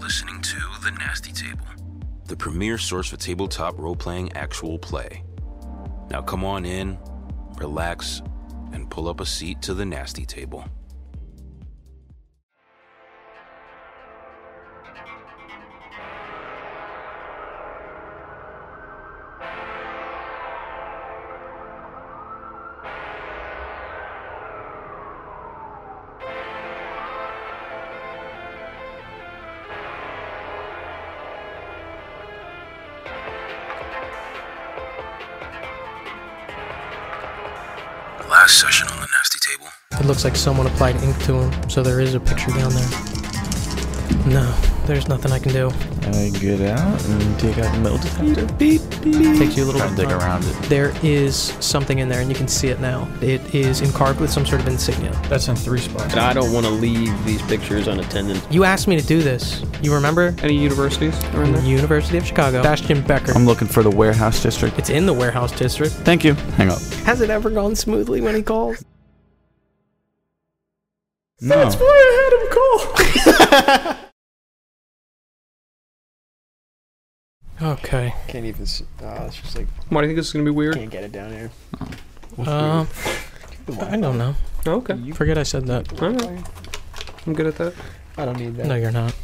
listening to The Nasty Table, the premier source for tabletop role playing actual play. Now come on in, relax, and pull up a seat to the Nasty Table. Looks like someone applied ink to him, so there is a picture down there. No, there's nothing I can do. I get out and take out the metal detector. Beep, beep. Takes you a little Try bit to dig around it. There is something in there, and you can see it now. It is encarved with some sort of insignia. That's in three spots. And I don't want to leave these pictures unattended. You asked me to do this. You remember? Any universities around there? University of Chicago. Bastion Becker. I'm looking for the warehouse district. it's in the warehouse district. Thank you. Hang up. Has it ever gone smoothly when he calls? No. That's why I had him call. okay. Can't even. s- Uh, it's just like Why do you think this is gonna be weird? can't get it down here. Um, I don't know. Oh, okay. Forget I said that. All right. I'm good at that. I don't need that. No, you're not.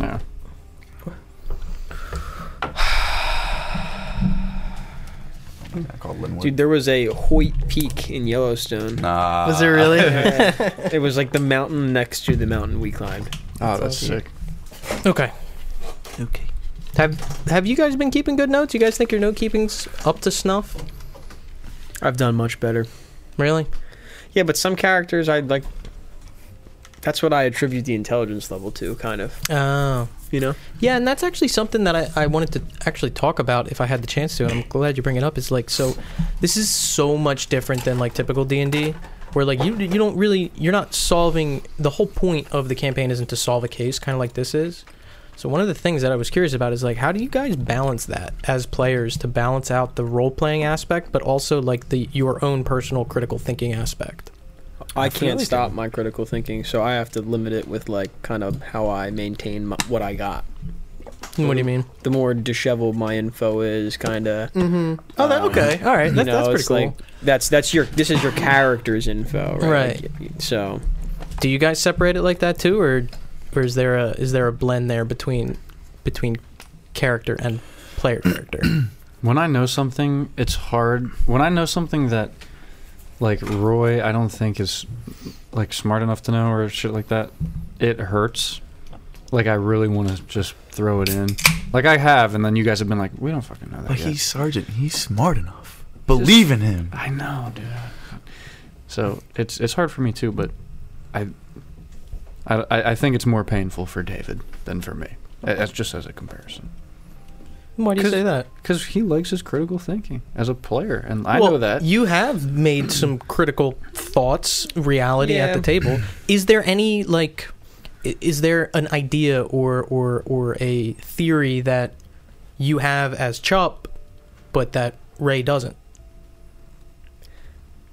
No. I called Linwood. Dude, there was a Hoyt Peak in Yellowstone. Nah. Was it really? it was like the mountain next to the mountain we climbed. Oh, that's sick. okay. Okay. Have Have you guys been keeping good notes? You guys think your note keeping's up to snuff? I've done much better. Really? Yeah, but some characters I'd like. That's what I attribute the intelligence level to, kind of. Oh. You know. Yeah, and that's actually something that I, I wanted to actually talk about if I had the chance to. And I'm glad you bring it up. Is like so, this is so much different than like typical D and D, where like you you don't really you're not solving the whole point of the campaign isn't to solve a case, kind of like this is. So one of the things that I was curious about is like how do you guys balance that as players to balance out the role playing aspect, but also like the your own personal critical thinking aspect. I, feel can't like stop it- my critical thinking, so I have to limit it with like kind of how I maintain my, what I got. What do you mean? The more disheveled my info is, kind of. Mm-hmm. Oh, that, Um, okay. All right. you That's, know, that's pretty it's cool. like that's that's your this is your character's info, right? Right. Like, so Do you guys separate it like that too, or or is there a is there a blend there between between character and player character? When I know something, it's hard. When I know something that, like Roy, I don't think is like smart enough to know or shit like that, it hurts. Like I really want to just throw it in. Like I have, and then you guys have been like, we don't fucking know that But yet. he's sergeant. He's smart enough. Believe in him. I know, dude. So it's it's hard for me too, but I I I I think it's more painful for David than for me. That's just as a comparison. Why do you 'Cause- say that? Because he likes his critical thinking as a player, and I well, know that. you have made some critical thoughts, reality at the table. Is there any like, is there an idea or or or a theory that you have as Chup, but that Ray doesn't?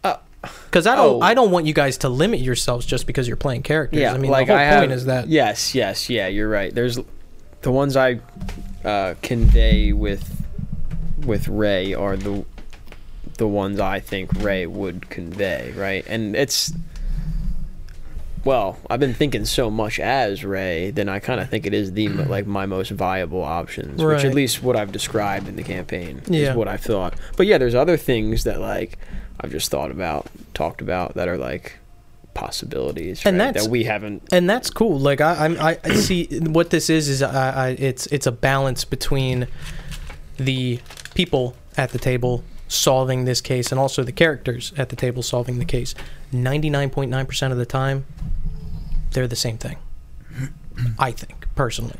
Uh, Because I don't, oh. I don't want you guys to limit yourselves just because you're playing characters. yeah, I mean, like the whole I point have, is that yes, yes, yeah, you're right. There's the ones I uh, convey with with Ray are the the ones I think Ray would convey, right? And it's well, I've been thinking so much as Ray, then I kind of think it is the like my most viable options, which at least what I've described in the campaign Yeah. is what I thought. But yeah, there's other things that like I've just thought about, talked about that are like possibilities, And right, that's- that we haven't. and that's cool. Like I, I'm, I I see what this is is I, I, it's it's a balance between the people at the table solving this case and also the characters at the table solving the case. Ninety nine point nine percent of the time, they're the same thing. I think personally.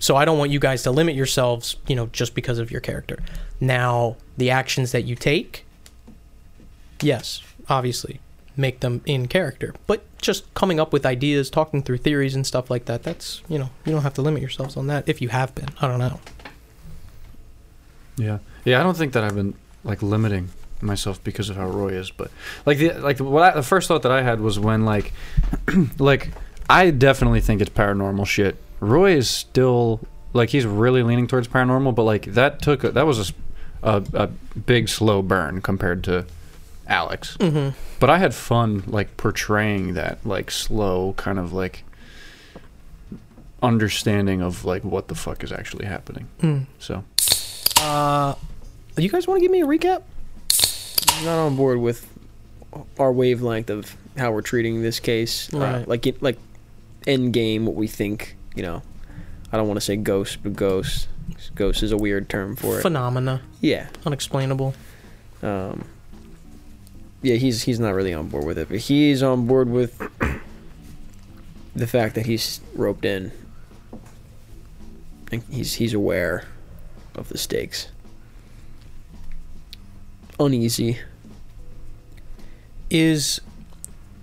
So I don't want you guys to limit yourselves, you know, just because of your character. Now, the actions that you take, yes, obviously, make them in character. But just coming up with ideas, talking through theories and stuff like that, that's, you know, you don't have to limit yourselves on that if you have been. I don't know. Yeah, yeah. I don't think that I've been like limiting myself because of how Roy is, but like the like what I, the first thought that I had was when like like I definitely think it's paranormal shit Roy is still like he's really leaning towards paranormal, but like that took a, that was a a big slow burn compared to Alex. Mm-hmm. But I had fun like portraying that like slow kind of like understanding of like what the fuck is actually happening. Mm. So Uh, you guys want to give me a recap? not on board with our wavelength of how we're treating this case. Uh, Right. like it, like end game, what we think. You know, I don't want to say ghost, but ghost. Ghost is a weird term for it. Phenomena, yeah. unexplainable. Um, yeah, he's he's not really on board with it, but he's on board with the fact that he's roped in. And he's he's aware of the stakes. Uneasy. Is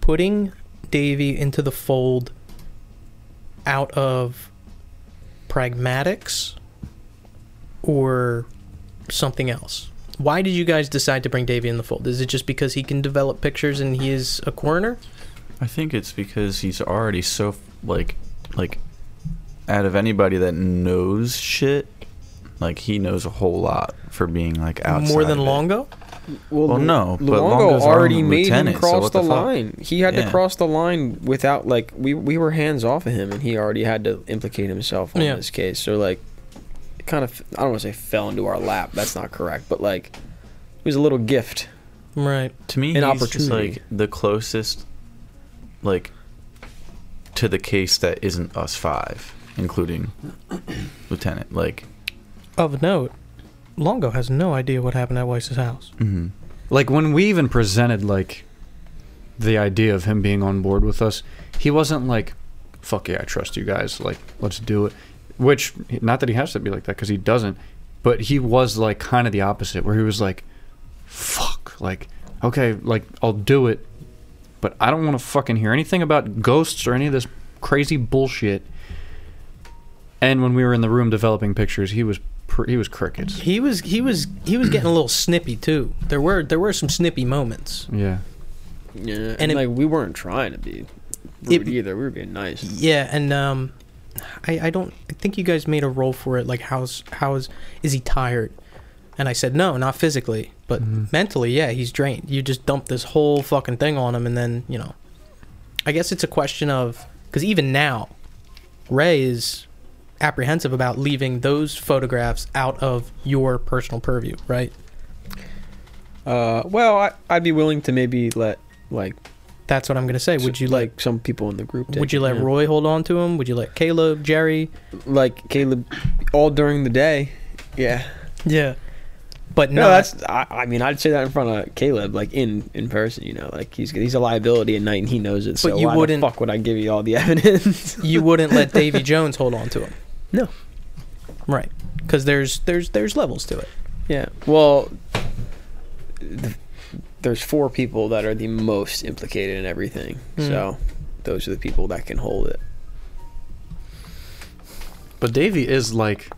putting Davy into the fold out of pragmatics or something else? Why did you guys decide to bring Davy in the fold? Is it just because he can develop pictures and he is a coroner? I think it's because he's already so like like out of anybody that knows shit, like he knows a whole lot for being like outside. More than. Longo? Well, Lu- no, but Luongo Longo's already made him lieutenant, so cross the, the line. He had to cross the line without like we we were hands off of him, and he already had to implicate himself on Yeah. this case. So like, it kind of I don't want to say fell into our lap. That's not correct, but like, it was a little gift. Right. To me, An he's just opportunity. like the closest, like, to the case that isn't us five, including Lieutenant. Like, Of note, Longo has no idea what happened at Weiss's house. mm-hmm. like when we even presented like the idea of him being on board with us, he wasn't like, "Fuck yeah, I trust you guys. Like, let's do it." Which, not that he has to be like that because he doesn't, but he was like kind of the opposite, where he was like, "Fuck, like, okay, like I'll do it, but I don't want to fucking hear anything about ghosts or any of this crazy bullshit." And when we were in the room developing pictures, he was pr- he was crickets. He was he was he was getting a little snippy too. There were there were some snippy moments. Yeah. Yeah, And and, it- like we weren't trying to be It- either. We were being nice. Yeah, and um, I I don't I think you guys made a roll for it. Like how's how's is he tired? And I said no, not physically, but Mhm. mentally, yeah, he's drained. You just dump this whole fucking thing on him, and then you know, I guess it's a question of because even now, Ray is apprehensive about leaving those photographs out of your personal purview, right? Uh, well, I, I'd be willing to maybe let like That's what I'm gonna say. Would you like? like some people in the group? take Would you let yeah. Roy hold on to him? Would you let Caleb, Jerry? like Caleb all during the day? Yeah. Yeah, but No, no, that's. I, I mean, I'd say that in front of Caleb, like in in person. You know, like he's he's a liability at night and he knows it. So you why wouldn't- the fuck would I give you all the evidence? you wouldn't let Davy Jones hold on to him. No. Right, because there's there's there's levels to it. yeah. Well, th- there's four people that are the most implicated in everything. Mm. So those are the people that can hold it. But Davey is like,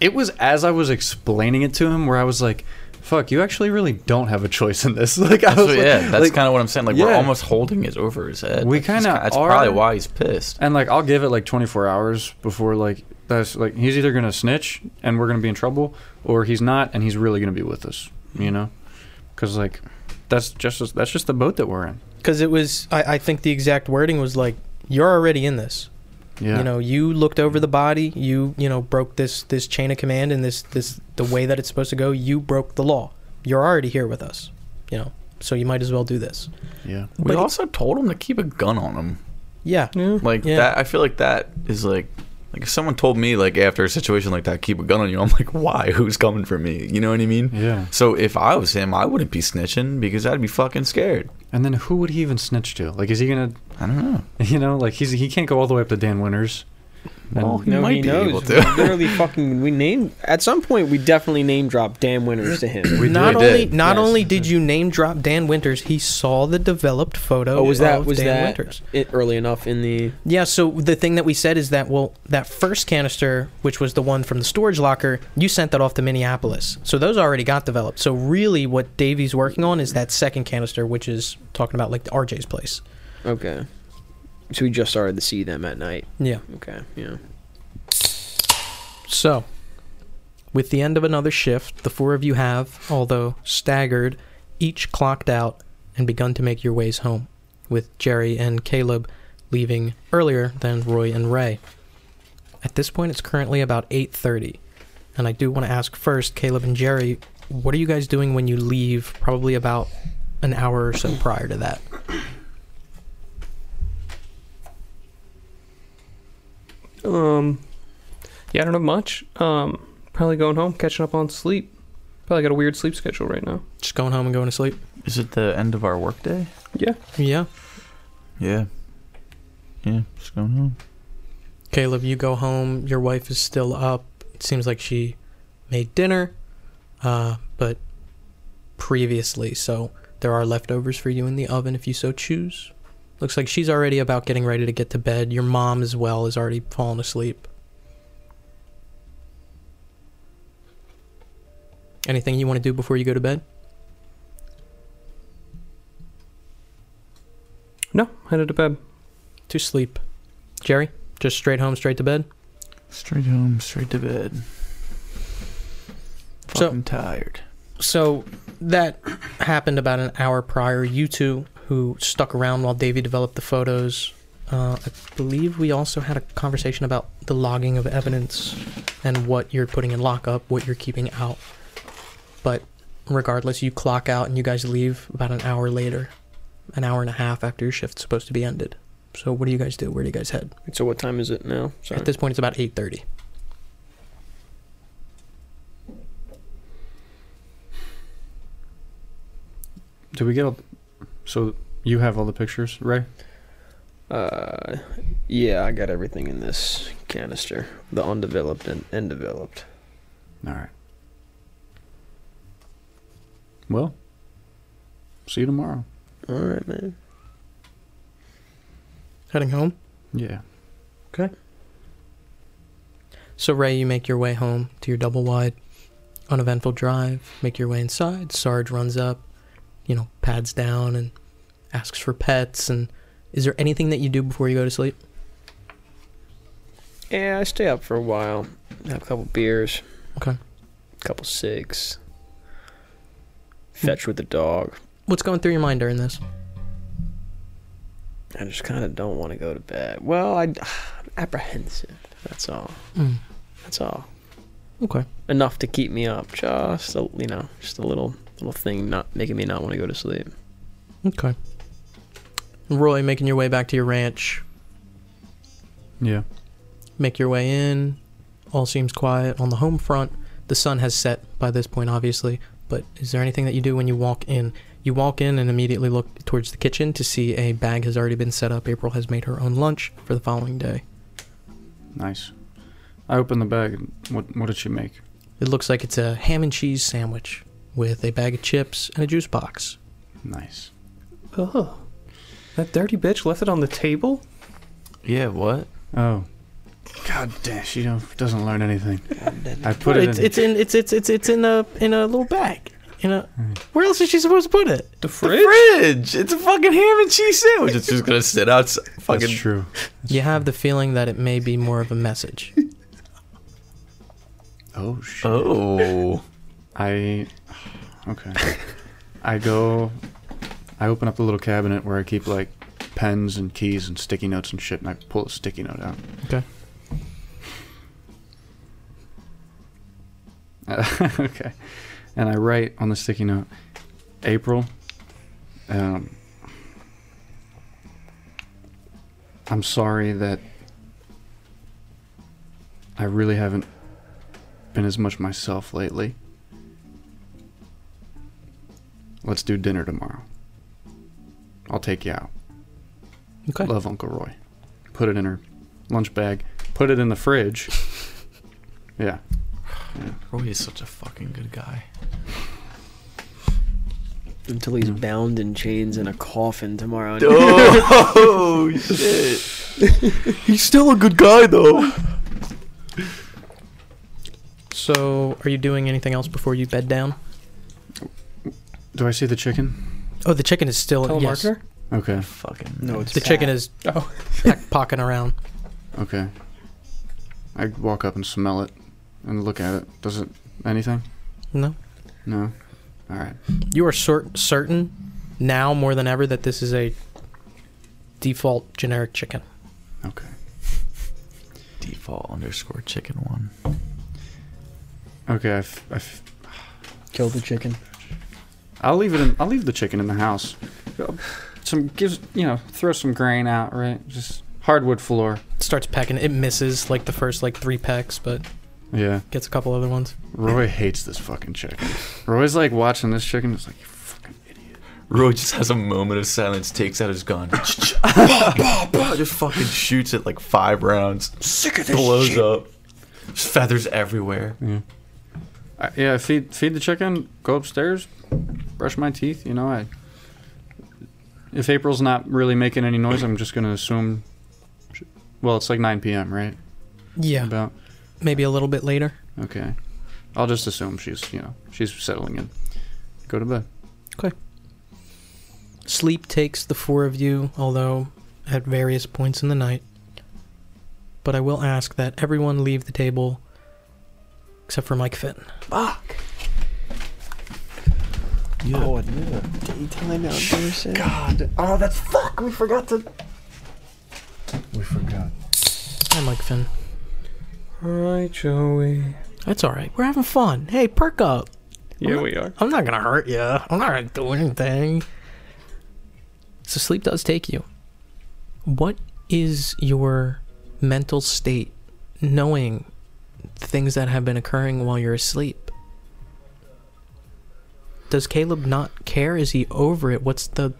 it was as I was explaining it to him where I was like, "Fuck, you actually really don't have a choice in this." Like, I That's was what- like- yeah, that's like- kind of what I'm saying. Like, we're almost holding it over his head. We Like, kinda That's are. probably why he's pissed. and like I'll give it like 24 hours before like that's like he's either gonna snitch and we're gonna be in trouble, or he's not and he's really gonna be with us. You know, because like that's just that's just the boat that we're in. Because it was, I, I think the exact wording was like, "You're already in this. Yeah. You know, you looked over the body. You you know broke this this chain of command and this this the way that it's supposed to go. You broke the law. You're already here with us. You know, so you might as well do this. yeah. We But- also told him to keep a gun on him. Yeah, Like Yeah. that. I feel like that is like. Like if someone told me like after a situation like that, keep a gun on you, I'm like, why? Who's coming for me? You know what I mean? Yeah. So if I was him, I wouldn't be snitching because I'd be fucking scared. And then who would he even snitch to? Like, is he gonna? I don't know. You know, like he's he can't go all the way up to Dan Winters. And- Well, oh, he no, might he be knows. able We literally fucking we named at some point we definitely name dropped Dan Winters to him. We not did. only not Yes. only did you name drop Dan Winters, he saw the developed photo. Oh, was that of was Dan that Winters? it early enough in the? Yeah, so the thing that we said is that well, that first canister, which was the one from the storage locker, you sent that off to Minneapolis. So those already got developed. So really what Davey's working on is that second canister, which is talking about like the RJ's place. Okay. So we just started to see them at night. Yeah. Okay. Yeah. So, with the end of another shift, the four of you have, although staggered, each clocked out and begun to make your ways home, with Jerry and Caleb leaving earlier than Roy and Ray. At this point, it's currently about 8:30, and I do want to ask first, Caleb and Jerry, what are you guys doing when you leave? Probably about an hour or so prior to that. Um, yeah, I don't have much. Um, probably going home, catching up on sleep. Probably got a weird sleep schedule right now. Just going home and going to sleep. Is it the end of our workday? Yeah. Yeah. Yeah. Yeah, just going home. Caleb, you go home. Your wife is still up. It seems like she made dinner, uh, but previously, so there are leftovers for you in the oven if you so choose. Looks like she's already about getting ready to get to bed. Your mom, as well, is already fallen asleep. Anything you want to do before you go to bed? No, headed to bed. To sleep. Jerry, just straight home, straight to bed? Straight home, straight to bed. So- Fucking tired. So that happened about an hour prior. You two, who stuck around while Davey developed the photos, uh, I believe we also had a conversation about the logging of evidence and what you're putting in lockup, what you're keeping out. But regardless, you clock out and you guys leave about an hour later, an hour and a half after your shift's supposed to be ended. So what do you guys do? Where do you guys head? So what time is it now? Sorry. At this point, it's about eight thirty. Do we get all? So you have all the pictures, Ray? Uh, yeah, I got everything in this canister. The undeveloped and, and developed. All right. Well, see you tomorrow. All right, man. Heading home. Yeah. Okay. So Ray, you make your way home to your double wide, uneventful drive. Make your way inside. Sarge runs up, you know, pads down and asks for pets. And is there anything that you do before you go to sleep? Yeah, I stay up for a while. Have a couple beers. Okay. A couple cigs. Fetch with the dog. What's going through your mind during this? I just kind of don't want to go to bed. Well, I, I'm apprehensive. That's all. Mm. That's all. Okay. Enough to keep me up. Just a, you know, just a little little thing not making me not want to go to sleep. Okay. Roy, making your way back to your ranch. Yeah. Make your way in. All seems quiet on the home front. The sun has set by this point, obviously. But is there anything that you do when you walk in? You walk in and immediately look towards the kitchen to see a bag has already been set up. April has made her own lunch for the following day. Nice. I open the bag. and What What did she make? It looks like it's a ham and cheese sandwich with a bag of chips and a juice box. Nice. Oh, that dirty bitch left it on the table. Yeah, what? Oh. God damn, she don't, doesn't learn anything. I put it it's, in. it's in it's it's it's it's in a in a little bag. In a hmm. where else is she supposed to put it? The fridge. The fridge. fridge. It's a fucking ham and cheese sandwich. It's just gonna sit outside. That's Fucking. true. You have the feeling that it may be more of a message. Oh shit. Oh. oh. I okay. I go. I open up the little cabinet where I keep like pens and keys and sticky notes and shit, and I pull a sticky note out. Okay. okay. And I write on the sticky note, April. Um, I'm sorry that I really haven't been as much myself lately. Let's do dinner tomorrow. I'll take you out. Okay. Love Uncle Roy. Put it in her lunch bag. Put it in the fridge. yeah. Roy is such a fucking good guy. Until he's bound in chains in a coffin tomorrow. Oh shit. He's still a good guy though. So, are you doing anything else before you bed down? Do I see the chicken? Oh, the chicken is still in yes. Telemarketer. Okay. Fucking No, it's The chicken is Oh. peck pocking around. Okay. I walk up and smell it and look at it. Does it anything? No, No. All right. you are cer- certain now more than ever that this is a default generic chicken. Okay. default underscore chicken one. Okay. I've, I've, Kill the chicken. I'll leave it. In, I'll leave the chicken in the house. Some gives you know throw some grain out right. Just hardwood floor. It starts pecking. It misses like the first like three pecks, but Yeah. gets a couple other ones. Roy hates this fucking chicken. Roy's like watching this chicken. It's like you fucking idiot. Roy just has a moment of silence, takes out his gun, just fucking shoots it like five rounds. Sick of this. blows up. Just feathers everywhere. Yeah. I, yeah. Feed feed the chicken. Go upstairs. Brush my teeth. You know I. If April's not really making any noise, I'm just gonna assume. sh- Well, it's like 9 p.m. Right? Yeah, About. maybe a little bit later. Okay. I'll just assume she's you know she's settling in. Go to bed. Okay. Sleep takes the four of you, although at various points in the night. But I will ask that everyone leave the table except for Mike Finn. Oh, another daytime outdoors. God. Oh, that's fuck. We forgot to. We forgot. Hi, Mike Finn. Hi, Joey. That's all right. We're having fun. Hey, perk up. Yeah, we are. I'm not gonna hurt you. I'm not gonna do anything. So sleep does take you. What is your mental state knowing things that have been occurring while you're asleep? Does Caleb not care? Is he over it? What's the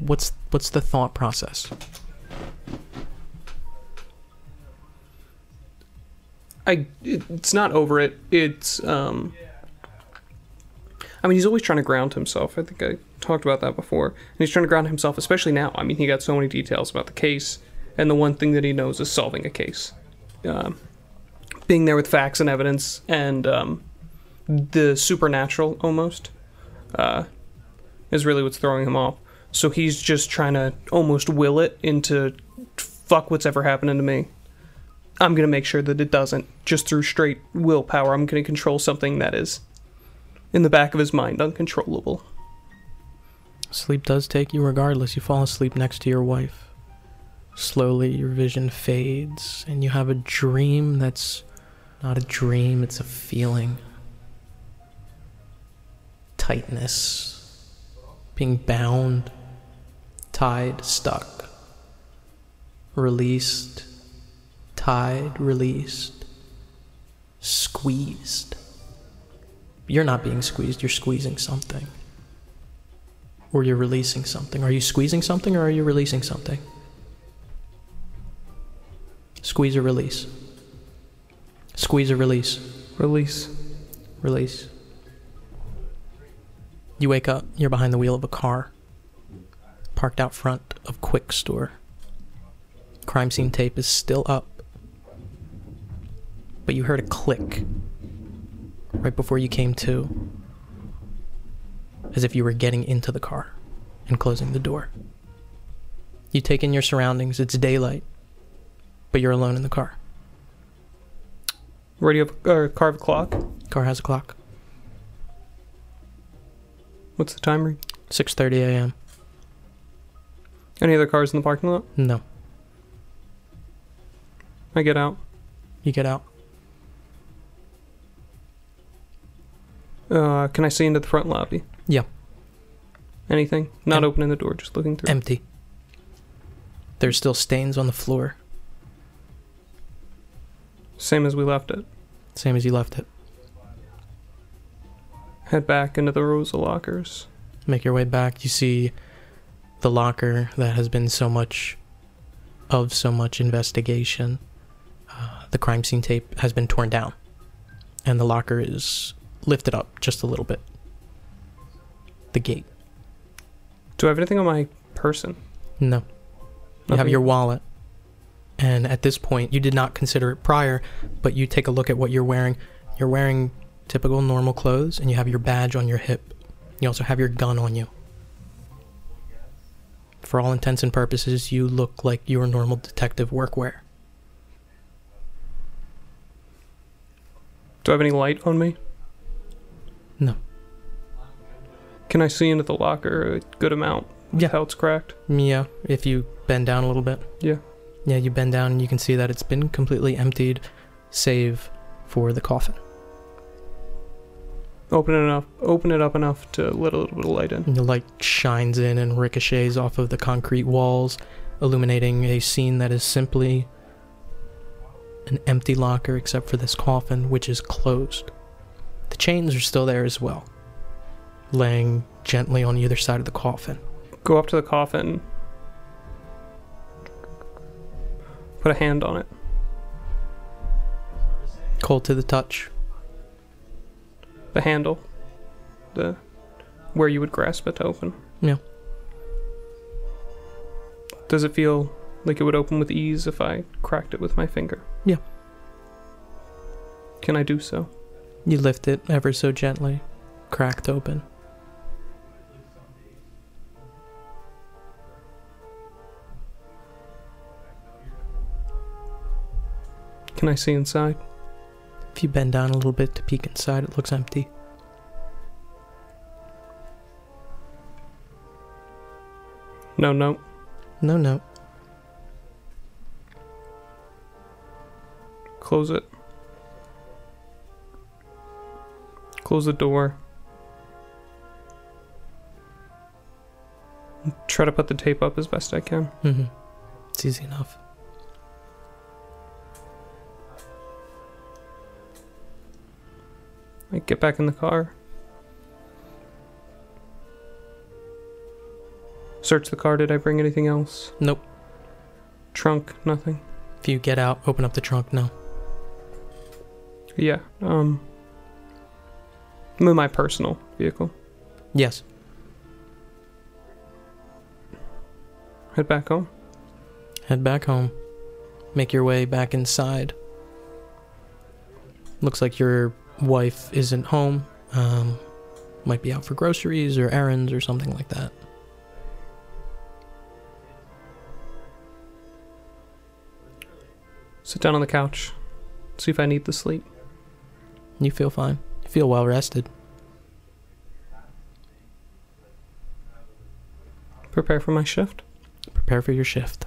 what's what's the thought process? I it, it's not over it. It's um I mean he's always trying to ground himself. I think I talked about that before. And he's trying to ground himself especially now. I mean he got so many details about the case and the one thing that he knows is solving a case. Um being there with facts and evidence and um the supernatural almost uh is really what's throwing him off. So he's just trying to almost will it into fuck what's ever happening to me. I'm going to make sure that it doesn't. Just through straight willpower, I'm going to control something that is in the back of his mind uncontrollable. Sleep does take you regardless. You fall asleep next to your wife. Slowly, your vision fades, and you have a dream that's not a dream, it's a feeling. Tightness, being bound, tied, stuck, released, tied, released, squeezed. You're not being squeezed, you're squeezing something or you're releasing something. Are you squeezing something or are you releasing something? Squeeze or release. Squeeze or release. Release. Release. You wake up, you're behind the wheel of a car, parked out front of Quick Store. Crime scene tape is still up. But you heard a click right before you came to, as if you were getting into the car and closing the door. You take in your surroundings, it's daylight, but you're alone in the car. Radio or carve a clock. Car has a clock. What's the time read? 6:30 a.m. Any other cars in the parking lot? No, I get out. you get out. Uh, can I see into the front lobby? Yeah. Anything? Not Em- opening the door, just looking through. Empty. There's still stains on the floor, Same as we left it. same as you left it. Head back into the rows of lockers. Make your way back. You see the locker that has been so much of so much investigation. Uh, the crime scene tape has been torn down, and the locker is lifted up just a little bit. The gate. Do I have anything on my person? No. You have your wallet. And at this point, you did not consider it prior, but you take a look at what you're wearing. You're wearing typical normal clothes, and you have your badge on your hip. You also have your gun on you. for all intents and purposes, you look like your normal detective workwear. Do I have any light on me? No. Can I see into the locker a good amount? Yeah. How it's cracked? Yeah, if you bend down a little bit. Yeah. Yeah, you bend down and you can see that it's been completely emptied, save for the coffin. Open it enough. Open it up enough to let a little bit of light in. And the light shines in and ricochets off of the concrete walls, illuminating a scene that is simply an empty locker except for this coffin, which is closed. The chains are still there as well, laying gently on either side of the coffin. Go up to the coffin. Put a hand on it. Cold to the touch. The handle. The where you would grasp it to open. Yeah. Does it feel like it would open with ease if I cracked it with my finger? Yeah. Can I do so? You lift it ever so gently, cracked open. Can I see inside? If you bend down a little bit to peek inside, it looks empty. No, no. No, no. Close it. Close the door. Try to put the tape up as best I can. hmm It's easy enough. Get back in the car. Search the car. Did I bring anything else? Nope. Trunk, nothing. If you get out, open up the trunk, no. Yeah. Um. I'm my personal vehicle. Yes. Head back home. Head back home. Make your way back inside. Looks like your wife isn't home. Um, might be out for groceries or errands or something like that. Sit down on the couch. See if I need the sleep. You feel fine. You feel well rested. Prepare for my shift. Prepare for your shift.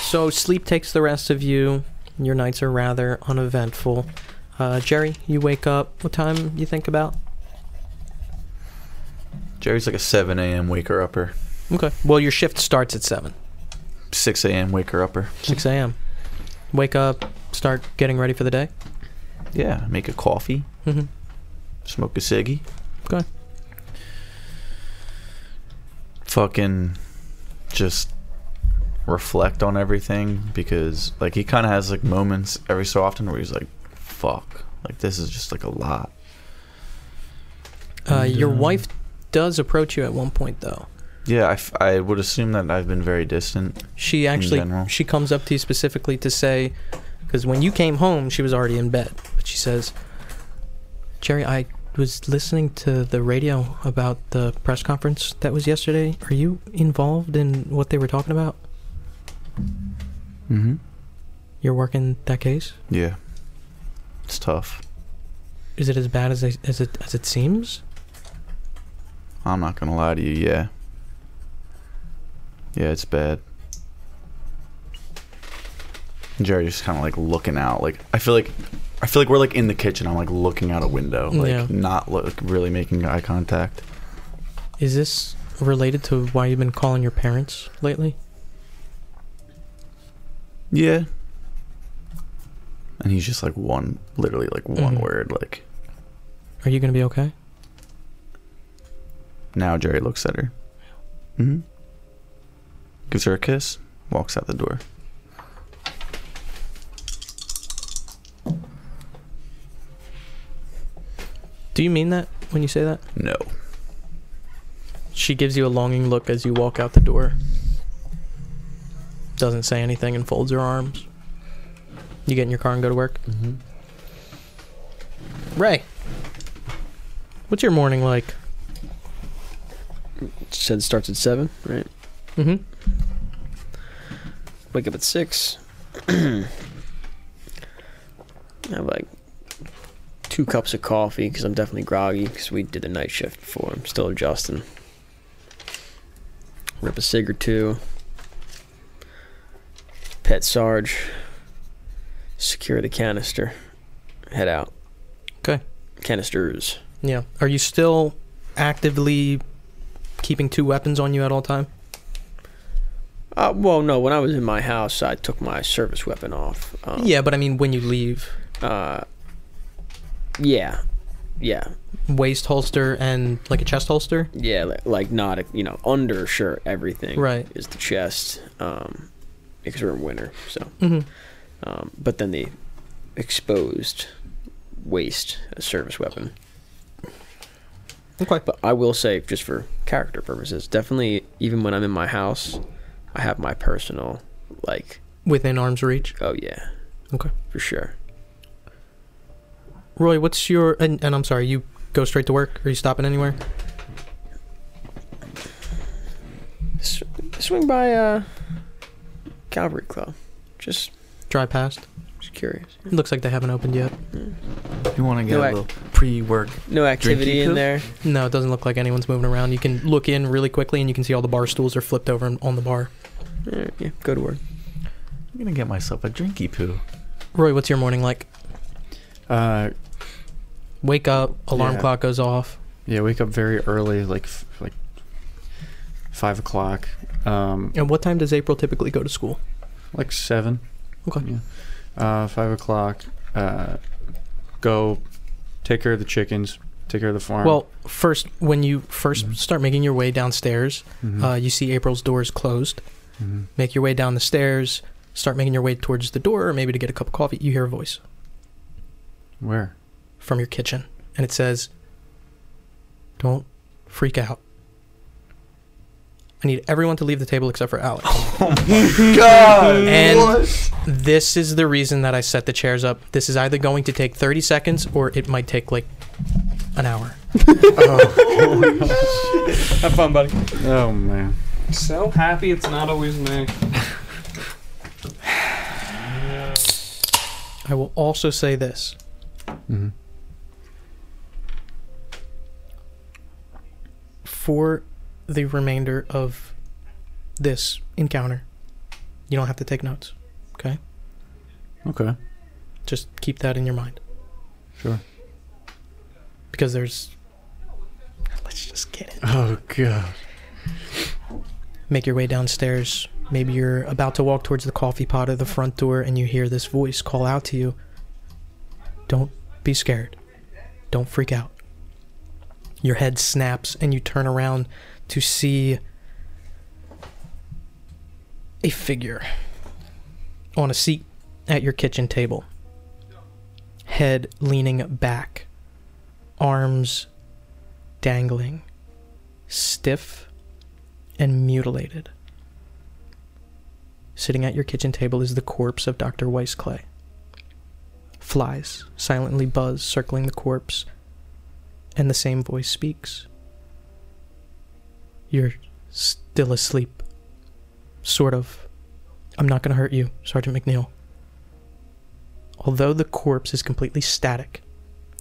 So sleep takes the rest of you. Your nights are rather uneventful. Uh, Jerry, you wake up. What time you think about? Jerry's like a 7 a.m. waker upper, Okay. Well, your shift starts at seven. 6 a.m. waker upper. 6 a.m. Wake up, start getting ready for the day. Yeah, make a coffee, mm-hmm. smoke a ciggy. Okay. Fucking just reflect on everything because like he kind of has like moments every so often where he's like, "Fuck, like this is just like a lot." Uh, And, your uh, wife does approach you at one point, though. Yeah, I, f- I would assume that I've been very distant. She actually she comes up to you specifically to say, because when you came home, she was already in bed. But she says, "Jerry, I was listening to the radio about the press conference that was yesterday. Are you involved in what they were talking about? Mm-hmm. You're working that case. Yeah, it's tough. Is it as bad as as it as it seems? I'm not gonna lie to you. Yeah. Yeah, it's bad. Jerry's just kind of like looking out. Like I feel like, I feel like we're like in the kitchen. I'm like looking out a window, like Yeah. not look, really making eye contact. Is this related to why you've been calling your parents lately? Yeah. And he's just like one, literally like one Mhm. word. Like Are you gonna be okay? now, Jerry looks at her. hmm Gives her a kiss. Walks out the door. Do you mean that when you say that? No. She gives you a longing look as you walk out the door. Doesn't say anything and folds her arms. You get in your car and go to work. Mm-hmm. Ray, what's your morning like? said it starts at seven, right? Mm-hmm. Wake up at six. have like two cups of coffee because I'm definitely groggy because we did the night shift before. I'm still adjusting. Rip a cig or two. Pet Sarge. Secure the canister. Head out. Okay. Canisters. Yeah. Are you still actively keeping two weapons on you at all time? Uh, well, no. When I was in my house, I took my service weapon off. Um, Yeah, but I mean, when you leave, Uh, yeah, yeah, waist holster and like a chest holster. yeah. Like, like not a, you know undershirt. Everything Right. is the chest. Um, because we're in winter, so. Mm-hmm. Um, but then the exposed waist a service weapon. Okay. But I will say, just for character purposes, definitely even when I'm in my house, I have my personal like. Within arm's reach. Oh yeah. Okay. For sure. Roy, what's your and, and I'm sorry, you go straight to work? Are you stopping anywhere? S- swing by uh, Calvary Club. Just, Drive past. just curious. It looks like they haven't opened yet. You want to get No, a I- little pre-work? No activity in coop? there. No, it doesn't look like anyone's moving around. You can look in really quickly and you can see all the bar stools are flipped over on the bar. Alright, yeah, go to work. I'm gonna get myself a drinky poo. Roy, what's your morning like? Uh, Wake up, alarm Yeah. clock goes off. yeah, wake up very early, like f- like five o'clock, um, And what time does April typically go to school? like seven. Okay. Yeah. Uh, five o'clock. Uh, go take care of the chickens. Take care of the farm. Well, first, when you 1st Mhm. start making your way downstairs, Mhm. uh, you see April's doors closed. Mhm. Make your way down the stairs. Start making your way towards the door, or maybe to get a cup of coffee. You hear a voice where? from your kitchen, and it says, "Don't freak out. I need everyone to leave the table except for Alex." Oh my God. And this is the reason that I set the chairs up. This is either going to take 30 seconds or it might take like an hour. oh. Have fun, buddy. Oh man. So happy it's not always me. I will also say this. hmm For the remainder of this encounter, you don't have to take notes. Okay? Okay. Just keep that in your mind. Sure. Because there's. Let's just get it. Oh god. Make your way downstairs. Maybe you're about to walk towards the coffee pot or the front door and you hear this voice call out to you. Don't be scared. Don't freak out. Your head snaps and you turn around to see a figure on a seat at your kitchen table. Head leaning back, arms dangling, stiff and mutilated. Sitting at your kitchen table is the corpse of Dr. Weiss Clay. Flies silently buzz, circling the corpse, and the same voice speaks. You're still asleep. Sort of. I'm not going to hurt you, Sergeant McNeil. Although the corpse is completely static,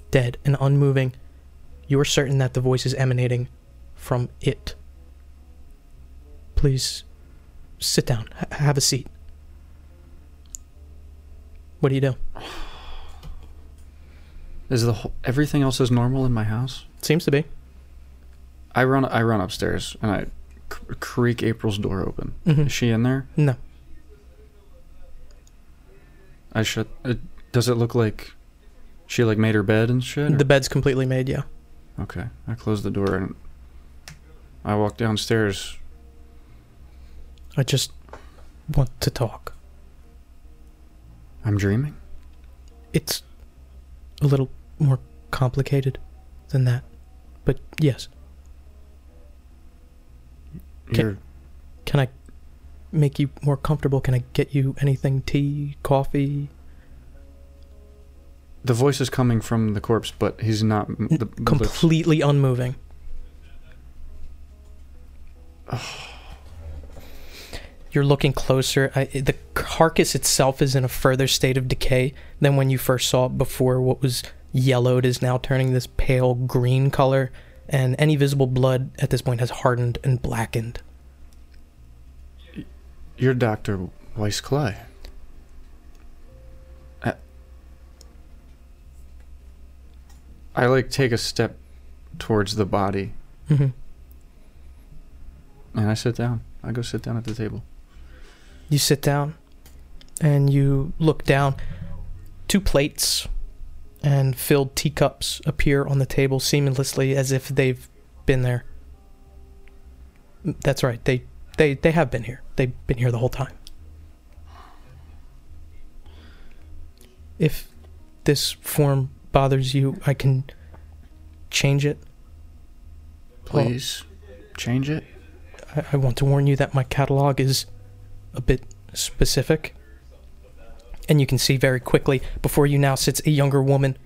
dead, and unmoving, you are certain that the voice is emanating from it. Please sit down. H- have a seat. What do you do? Is the whole, everything else is normal in my house? Seems to be. I run. I run upstairs and I creak April's door open. hmm Is she in there? No. I should. It, does it look like she like made her bed and shit? or- The bed's completely made, yeah. Okay. I close the door and I walk downstairs. I just want to talk. I'm dreaming. It's a little more complicated than that. But yes, You're can I make you more comfortable? Can I get you anything? Tea, coffee? the voice is coming from the corpse, but he's not. The, the lips- Completely unmoving. You're looking closer. I, the carcass itself is in a further state of decay than when you first saw it before. What was yellowed is now turning this pale green color, and any visible blood at this point has hardened and blackened. You're Dr. Weiss Clay. I, I like take a step towards the body hmm and I sit down. I go sit down at the table. You sit down and you look down. Two plates and filled teacups appear on the table seamlessly as if they've been there. That's right. They they they have been here. They've been here the whole time. If this form bothers you, I can change it. Well- Please change it. I, I want to warn you that my catalog is a bit specific. And you can see very quickly before you now sits a younger woman,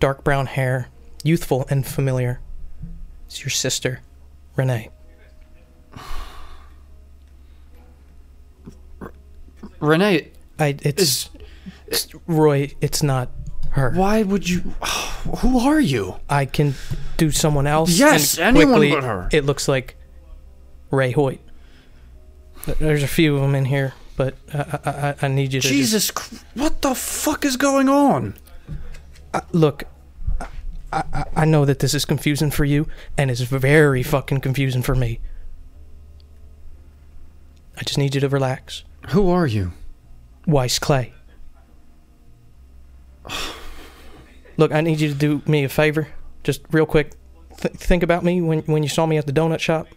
dark brown hair, youthful and familiar. It's your sister, Renee. Renee, I it's, is it's- Roy, it's not her. why would you? Who are you? I can do someone else. Yes, and anyone quickly, but her. It looks like Ray Hoyt. There's a few of them in here, but I, I, I- I need you to Jesus, Chr- what the fuck is going on? Uh, look, I, I, I know that this is confusing for you, and it's very fucking confusing for me. I just need you to relax. Who are you? Weiss Clay. Look, I need you to do me a favor, just real quick. Th- think about me when when you saw me at the donut shop.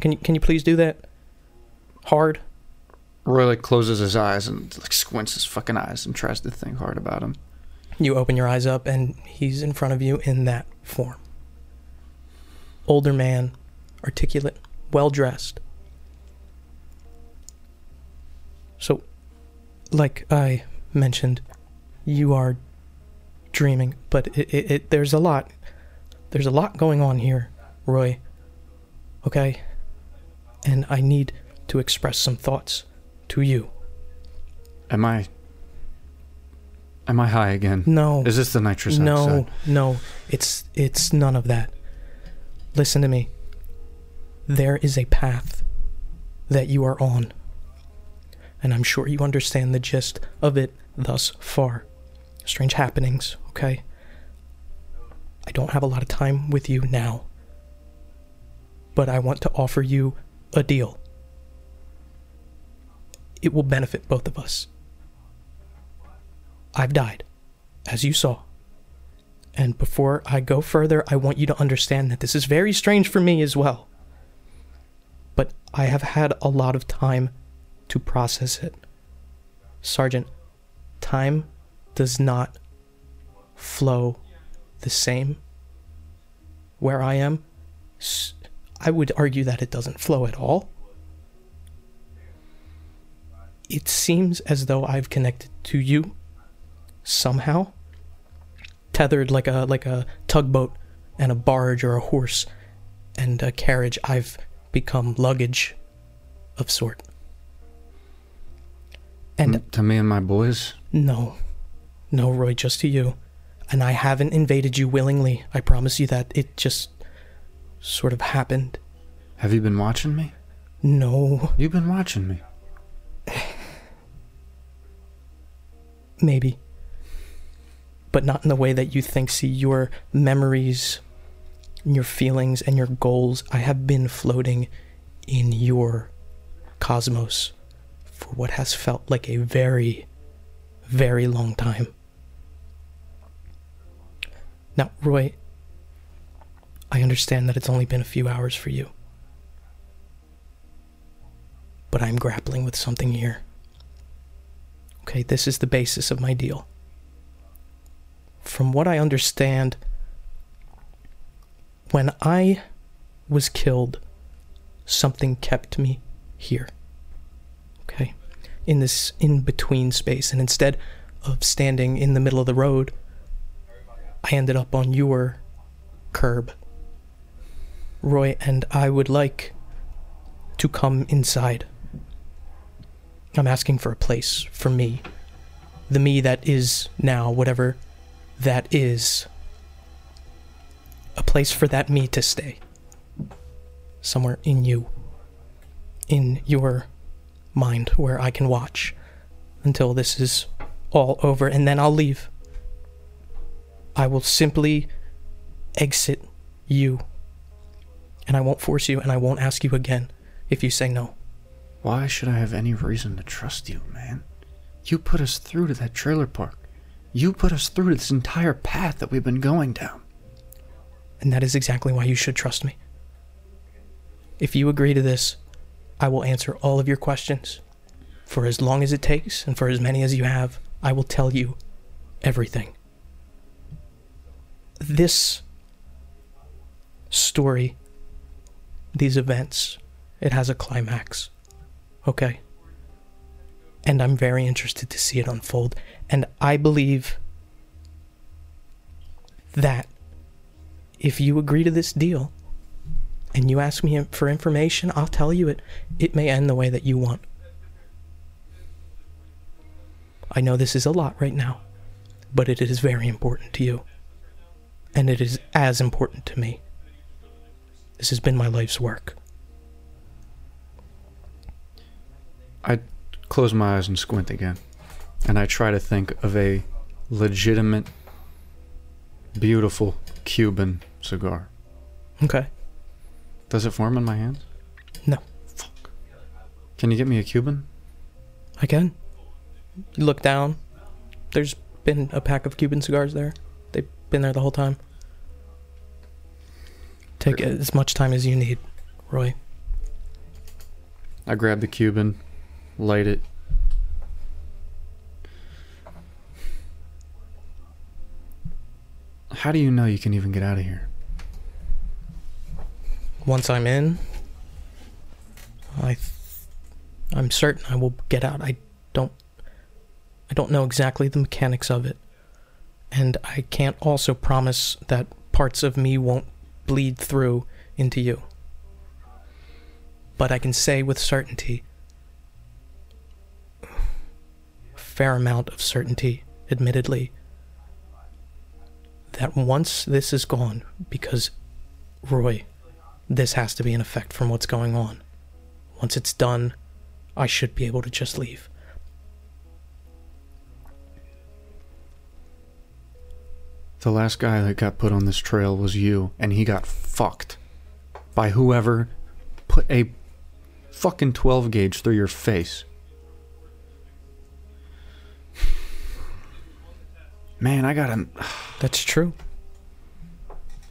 Can you can you please do that? Hard. Roy like closes his eyes and like squints his fucking eyes and tries to think hard about him. You open your eyes up, and he's in front of you in that form. Older man, articulate, well dressed. So, like I mentioned, you are dreaming, but it, it, it there's a lot, there's a lot going on here, Roy. Okay, and I need to express some thoughts to you. Am I? Am I high again? No. Is this the nitrous No, oxide? no, no. it's it's none of that. Listen to me. There is a path that you are on. And I'm sure you understand the gist of it thus far. Strange happenings, okay? I don't have a lot of time with you now. But I want to offer you a deal. It will benefit both of us. I've died, as you saw. And before I go further, I want you to understand that this is very strange for me as well. But I have had a lot of time to process it. Sergeant, time does not flow the same where I am. I would argue that it doesn't flow at all. It seems as though I've connected to you somehow tethered like a like a tugboat and a barge or a horse and a carriage. I've become luggage of sort. And M- to me and my boys. no. No roy just to you. And i haven't invaded you willingly. I promise you that. It just sort of happened. Have you been watching me? no. You've been watching me. maybe. But not in the way that you think. See your memories your feelings and your goals i have been floating in your cosmos for what has felt like a very very long time. Now roy i understand that it's only been a few hours for you. But i'm grappling with something here okay this is the basis of my deal from what I understand, when I was killed, something kept me here. Okay? In this in between space. And instead of standing in the middle of the road, I ended up on your curb. Roy, and I would like to come inside. I'm asking for a place for me. The me that is now, whatever that is. A place for that me to stay. Somewhere in you. In your mind where I can watch until this is all over and then I'll leave. I will simply exit you. And I won't force you and I won't ask you again if you say no. Why should I have any reason to trust you, man? You put us through to that trailer park. You put us through to this entire path that we've been going down. And that is exactly why you should trust me. If you agree to this, I will answer all of your questions. For as long as it takes and for as many as you have, I will tell you everything. This story, these events, it has a climax. Okay? And I'm very interested to see it unfold. And I believe that if you agree to this deal and you ask me for information, I'll tell you it. It may end the way that you want. I know this is a lot right now, but it is very important to you. And it is as important to me. This has been my life's work. I close my eyes and squint again. And I try to think of a legitimate, beautiful Cuban cigar. Okay. Does it form in my hands? No. Fuck. Can you get me a Cuban? I can. You look down. There's been a pack of Cuban cigars there. They've been there the whole time. Take as much time as you need, Roy. I grab the Cuban, light it. How do you know you can even get out of here? Once I'm in, I, I'm certain I will get out. I don't, I don't know exactly the mechanics of it, and I can't also promise that parts of me won't bleed through into you. But I can say with certainty, fair amount of certainty, admittedly, that once this is gone, because Roy, this has to be an effect from what's going on. Once it's done, I should be able to just leave. The last guy that got put on this trail was you, and he got fucked by whoever put a fucking 12 gauge through your face. Man, I gotta. That's true.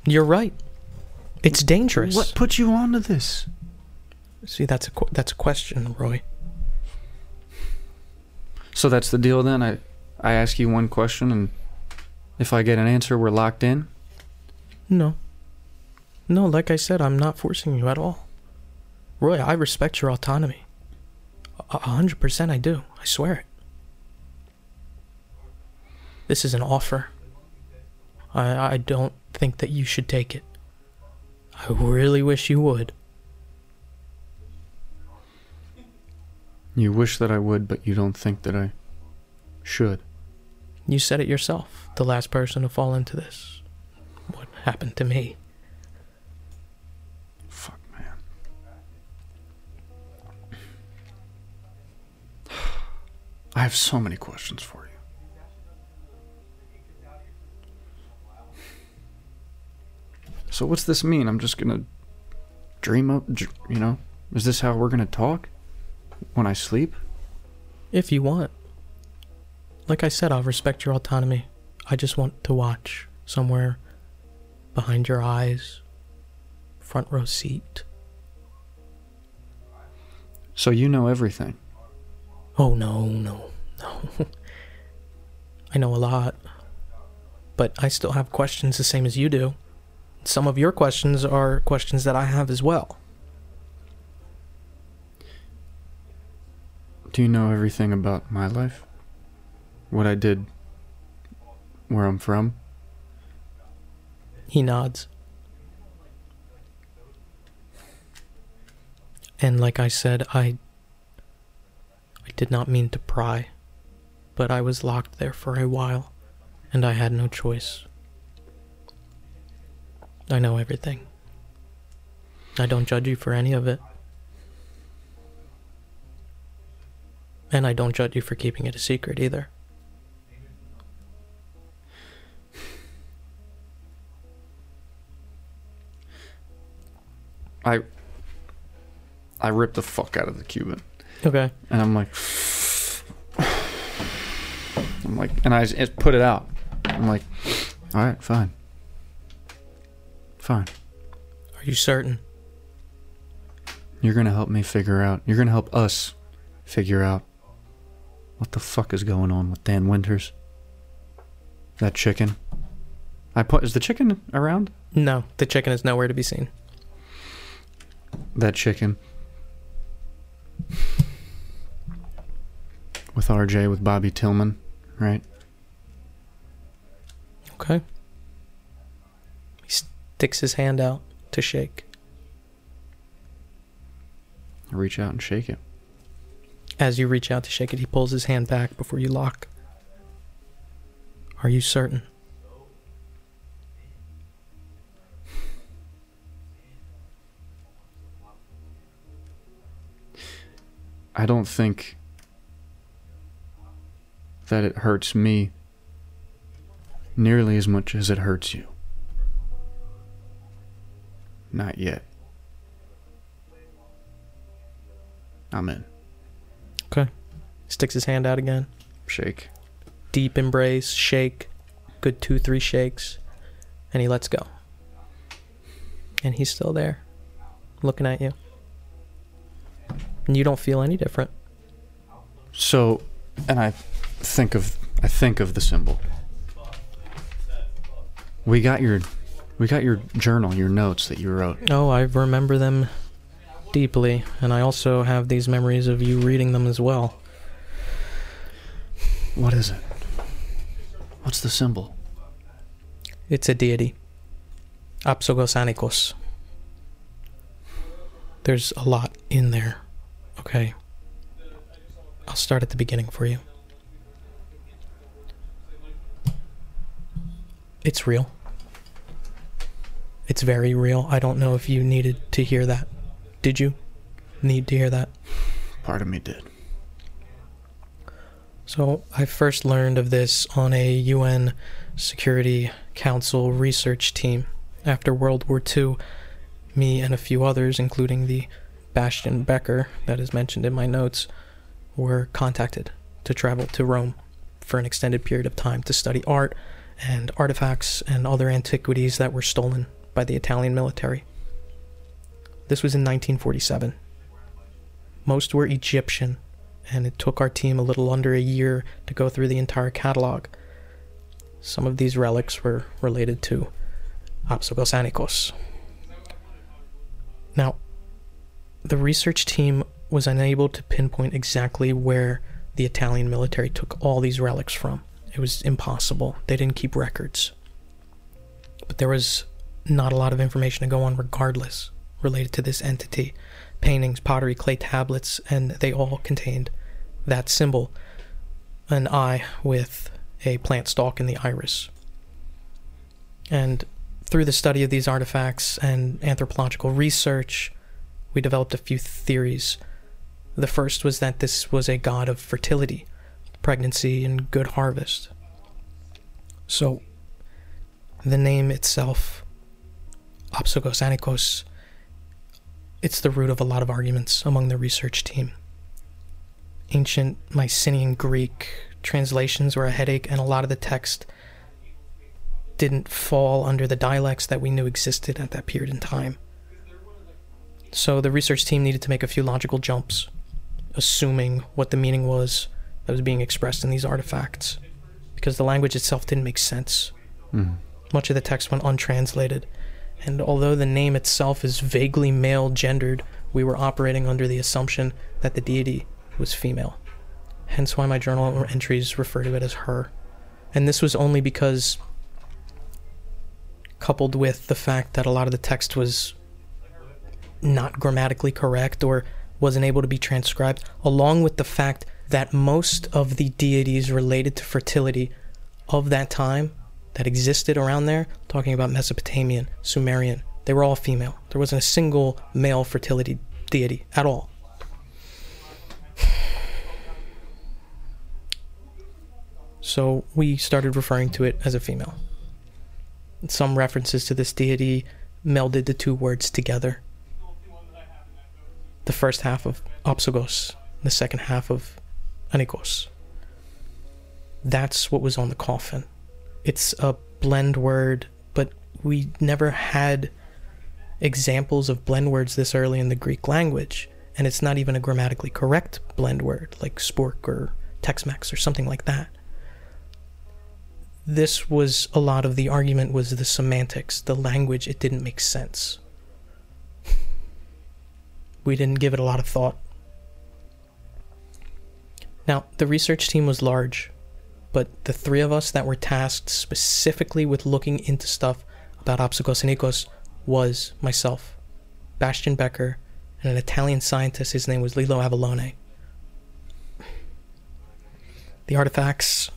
You're right. It's dangerous. What put you onto this? See, that's a qu- that's a question, Roy. So that's the deal then? I, I ask you one question, and if I get an answer, we're locked in? No. No, like I said, I'm not forcing you at all. Roy, I respect your autonomy. A a hundred percent I do. I swear it. This is an offer. I, I don't think that you should take it. I really wish you would. You wish that I would, but you don't think that I should. You said it yourself. The last person to fall into this. What happened to me? Fuck, man. I have so many questions for you. So what's this mean? I'm just gonna dream up, you know? Is this how we're gonna talk when I sleep? If you want. Like I said, I'll respect your autonomy. I just want to watch somewhere behind your eyes, front row seat. So you know everything. Oh, no, no, no. I know a lot. But I still have questions the same as you do. Some of your questions are questions that I have as well. Do you know everything about my life? What I did? Where I'm from? He nods. And like I said, I I did not mean to pry, but I was locked there for a while, and I had no choice. I know everything. I don't judge you for any of it. And I don't judge you for keeping it a secret either. I I ripped the fuck out of the Cuban, Okay. and I'm like, I'm like, and I just put it out. I'm like, all right, fine, fine. Are you certain? You're gonna help me figure out. You're gonna help us figure out what the fuck is going on with Dan Winters. That chicken. I put. Is the chicken around? No, the chicken is nowhere to be seen. That chicken. With RJ, with Bobby Tillman, right? Okay. Sticks his hand out to shake. I reach out and shake it. As you reach out to shake it, he pulls his hand back before you lock. Are you certain? I don't think that it hurts me nearly as much as it hurts you. Not yet. I'm in. Okay. Sticks his hand out again. Shake. Deep embrace, shake. Good two, three shakes. And he lets go. And he's still there, looking at you. And you don't feel any different. So, and I think of I think of the symbol. We got your we got your journal, your notes that you wrote. Oh, I remember them deeply, and I also have these memories of you reading them as well. What is it? What's the symbol? It's a deity. Apsogosanikos. There's a lot in there. Okay. I'll start at the beginning for you. It's real. It's very real. I don't know if you needed to hear that. Did you need to hear that? Part of me did. So I first learned of this on a UN Security Council research team after World War II. Me and a few others, including the Bastian Becker that is mentioned in my notes, were contacted to travel to Rome for an extended period of time to study art and artifacts and other antiquities that were stolen by the Italian military. This was in 1947. Most were Egyptian, and it took our team a little under a year to go through the entire catalog. Some of these relics were related to Apsogosanikos. Now, the research team was unable to pinpoint exactly where the Italian military took all these relics from. It was impossible. They didn't keep records. But there was not a lot of information to go on regardless related to this entity paintings, pottery, clay tablets, and they all contained that symbol an eye with a plant stalk in the iris. And through the study of these artifacts and anthropological research, we developed a few theories. The first was that this was a god of fertility, pregnancy, and good harvest. So, the name itself, Apsogosanikos, it's the root of a lot of arguments among the research team. Ancient Mycenaean Greek translations were a headache, and a lot of the text didn't fall under the dialects that we knew existed at that period in time. So the research team needed to make a few logical jumps, assuming what the meaning was that was being expressed in these artifacts, because the language itself didn't make sense. Mm. Much of the text went untranslated, and although the name itself is vaguely male gendered, we were operating under the assumption that the deity was female. Hence why my journal entries refer to it as her. And this was only because, coupled with the fact that a lot of the text was not grammatically correct or wasn't able to be transcribed, along with the fact that most of the deities related to fertility of that time that existed around there, talking about Mesopotamian, Sumerian, they were all female. There wasn't a single male fertility deity at all. So we started referring to it as a female. Some references to this deity melded the two words together. The first half of Opsogos, the second half of Anikos. That's what was on the coffin. It's a blend word, but we never had examples of blend words this early in the Greek language, and it's not even a grammatically correct blend word like spork or Tex-Mex or something like that. This was a lot of the argument was the semantics, the language, it didn't make sense. We didn't give it a lot of thought. Now, the research team was large, but the three of us that were tasked specifically with looking into stuff about Opsicos and Icos was myself, Bastian Becker, and an Italian scientist. His name was Lilo Avalone. The artifacts,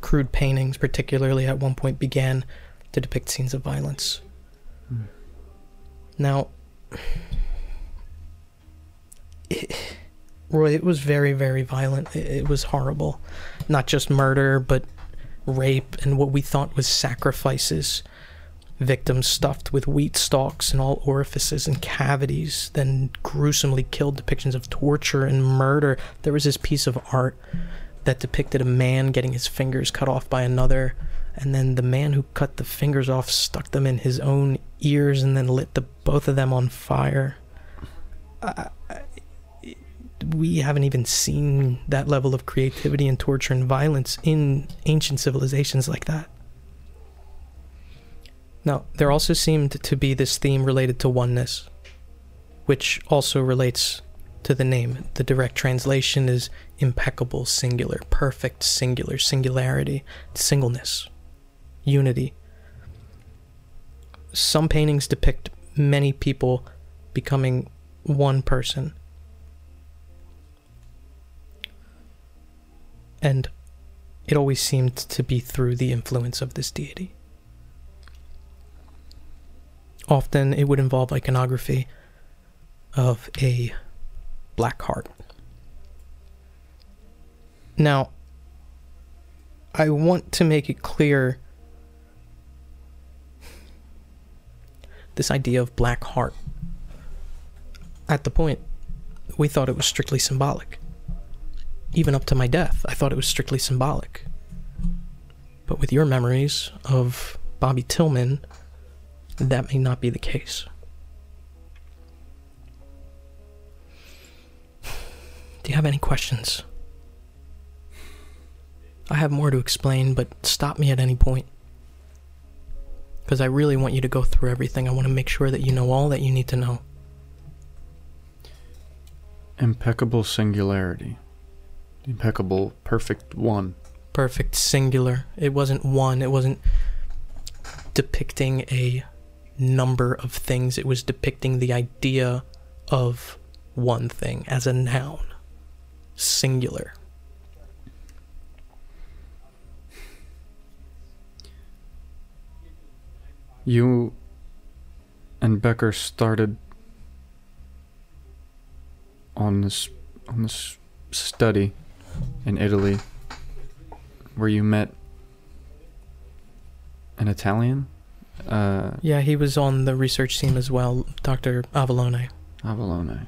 crude paintings, particularly at one point, began to depict scenes of violence. Hmm. Now, it, Roy, it was very, very violent. It, it was horrible. Not just murder, but rape and what we thought was sacrifices victims stuffed with wheat stalks in all orifices and cavities, then gruesomely killed depictions of torture and murder. There was this piece of art that depicted a man getting his fingers cut off by another, and then the man who cut the fingers off stuck them in his own ears and then lit the both of them on fire. I, we haven't even seen that level of creativity and torture and violence in ancient civilizations like that. Now, there also seemed to be this theme related to oneness, which also relates to the name. The direct translation is impeccable, singular, perfect, singular, singularity, singleness, unity. Some paintings depict many people becoming one person. And it always seemed to be through the influence of this deity. Often it would involve iconography of a black heart. Now, I want to make it clear this idea of black heart. At the point, we thought it was strictly symbolic. Even up to my death, I thought it was strictly symbolic. But with your memories of Bobby Tillman, that may not be the case. Do you have any questions? I have more to explain, but stop me at any point. Because I really want you to go through everything. I want to make sure that you know all that you need to know. Impeccable singularity. Impeccable, perfect one. Perfect singular. It wasn't one, it wasn't depicting a number of things, it was depicting the idea of one thing as a noun. Singular. You and Becker started on this on this study in Italy where you met an Italian uh Yeah, he was on the research team as well, Dr. Avalone. Avalone.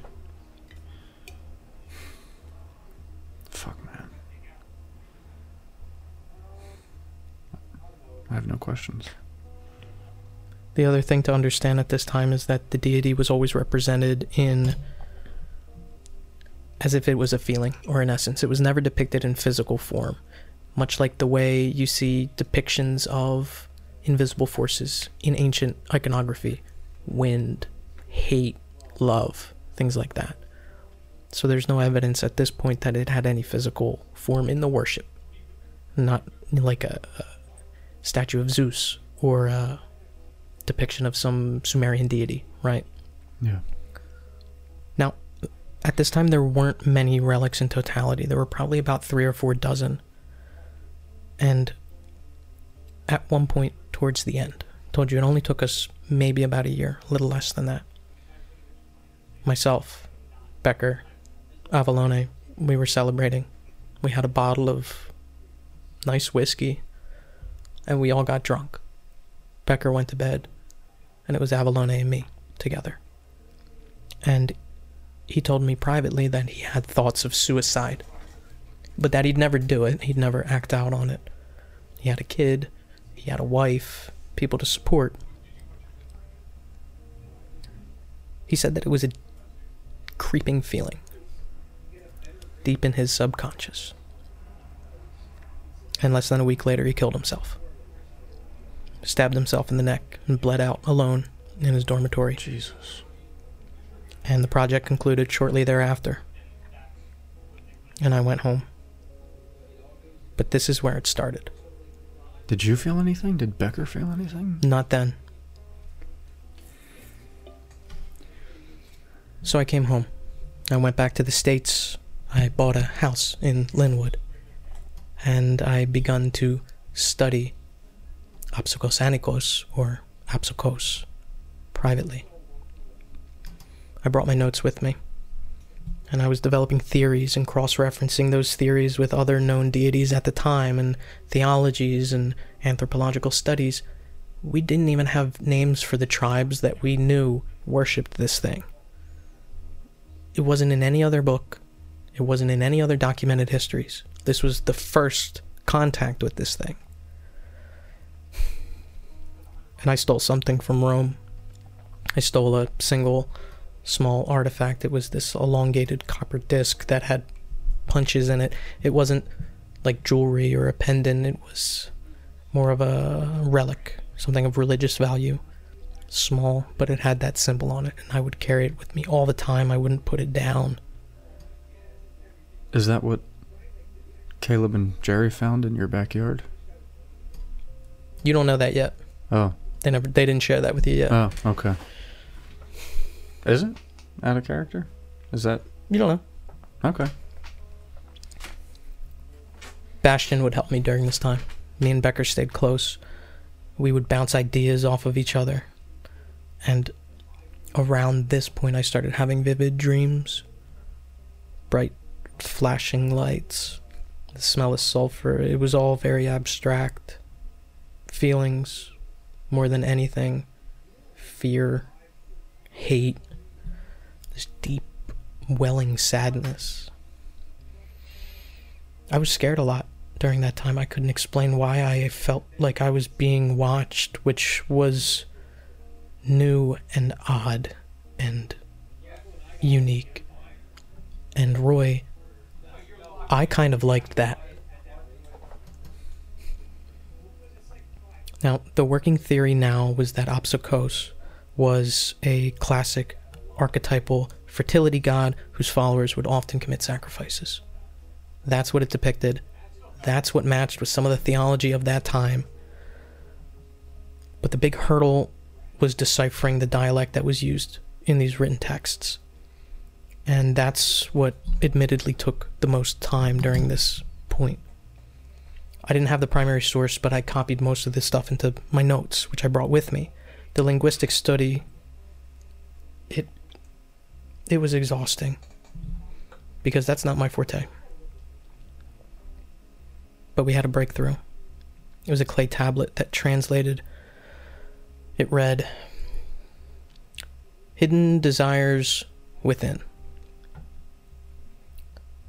Fuck man. I have no questions. The other thing to understand at this time is that the deity was always represented in as if it was a feeling or an essence. It was never depicted in physical form, much like the way you see depictions of invisible forces in ancient iconography wind, hate, love, things like that. So there's no evidence at this point that it had any physical form in the worship. Not like a, a statue of Zeus or a depiction of some Sumerian deity, right? Yeah. At this time there weren't many relics in totality. There were probably about three or four dozen. And at one point towards the end, told you it only took us maybe about a year, a little less than that. Myself, Becker, Avalone, we were celebrating. We had a bottle of nice whiskey, and we all got drunk. Becker went to bed, and it was Avalone and me together. And he told me privately that he had thoughts of suicide, but that he'd never do it, he'd never act out on it. He had a kid, he had a wife, people to support. He said that it was a creeping feeling deep in his subconscious. And less than a week later, he killed himself. Stabbed himself in the neck and bled out alone in his dormitory. Jesus. And the project concluded shortly thereafter. And I went home. But this is where it started. Did you feel anything? Did Becker feel anything? Not then. So I came home. I went back to the States. I bought a house in Linwood. And I begun to study Apsukos Anikos or Apsukos privately. I brought my notes with me. And I was developing theories and cross referencing those theories with other known deities at the time and theologies and anthropological studies. We didn't even have names for the tribes that we knew worshipped this thing. It wasn't in any other book, it wasn't in any other documented histories. This was the first contact with this thing. And I stole something from Rome. I stole a single small artifact. It was this elongated copper disc that had punches in it. It wasn't like jewelry or a pendant, it was more of a relic, something of religious value. Small, but it had that symbol on it, and I would carry it with me all the time. I wouldn't put it down. Is that what Caleb and Jerry found in your backyard? You don't know that yet. Oh. They never they didn't share that with you yet. Oh, okay. Is it out of character? Is that you don't know. okay? Bastian would help me during this time. Me and Becker stayed close. We would bounce ideas off of each other. And around this point, I started having vivid dreams. Bright, flashing lights, the smell of sulfur. It was all very abstract. Feelings, more than anything. Fear, hate, this deep, welling sadness. I was scared a lot during that time. I couldn't explain why I felt like I was being watched, which was new and odd and unique. And Roy, I kind of liked that. Now, the working theory now was that Apsukos was a classic archetypal fertility god whose followers would often commit sacrifices. That's what it depicted. That's what matched with some of the theology of that time. But the big hurdle was deciphering the dialect that was used in these written texts. And that's what admittedly took the most time during this point. I didn't have the primary source, but I copied most of this stuff into my notes, which I brought with me. The linguistic study it it was exhausting because that's not my forte. But we had a breakthrough. It was a clay tablet that translated. It read Hidden desires within.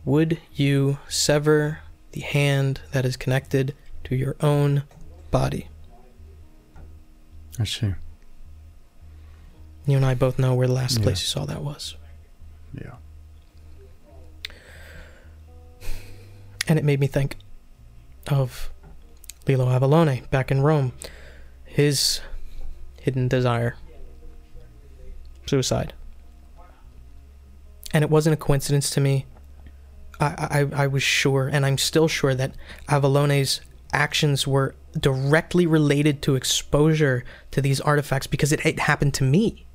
Would you sever the hand that is connected to your own body? I see. You and I both know where the last Yeah. place you saw that was. Yeah. And it made me think of Lilo Avalone back in Rome. His hidden desire suicide. And it wasn't a coincidence to me. I, I, I was sure, and I'm still sure, that Avalone's actions were directly related to exposure to these artifacts because it, it happened to me.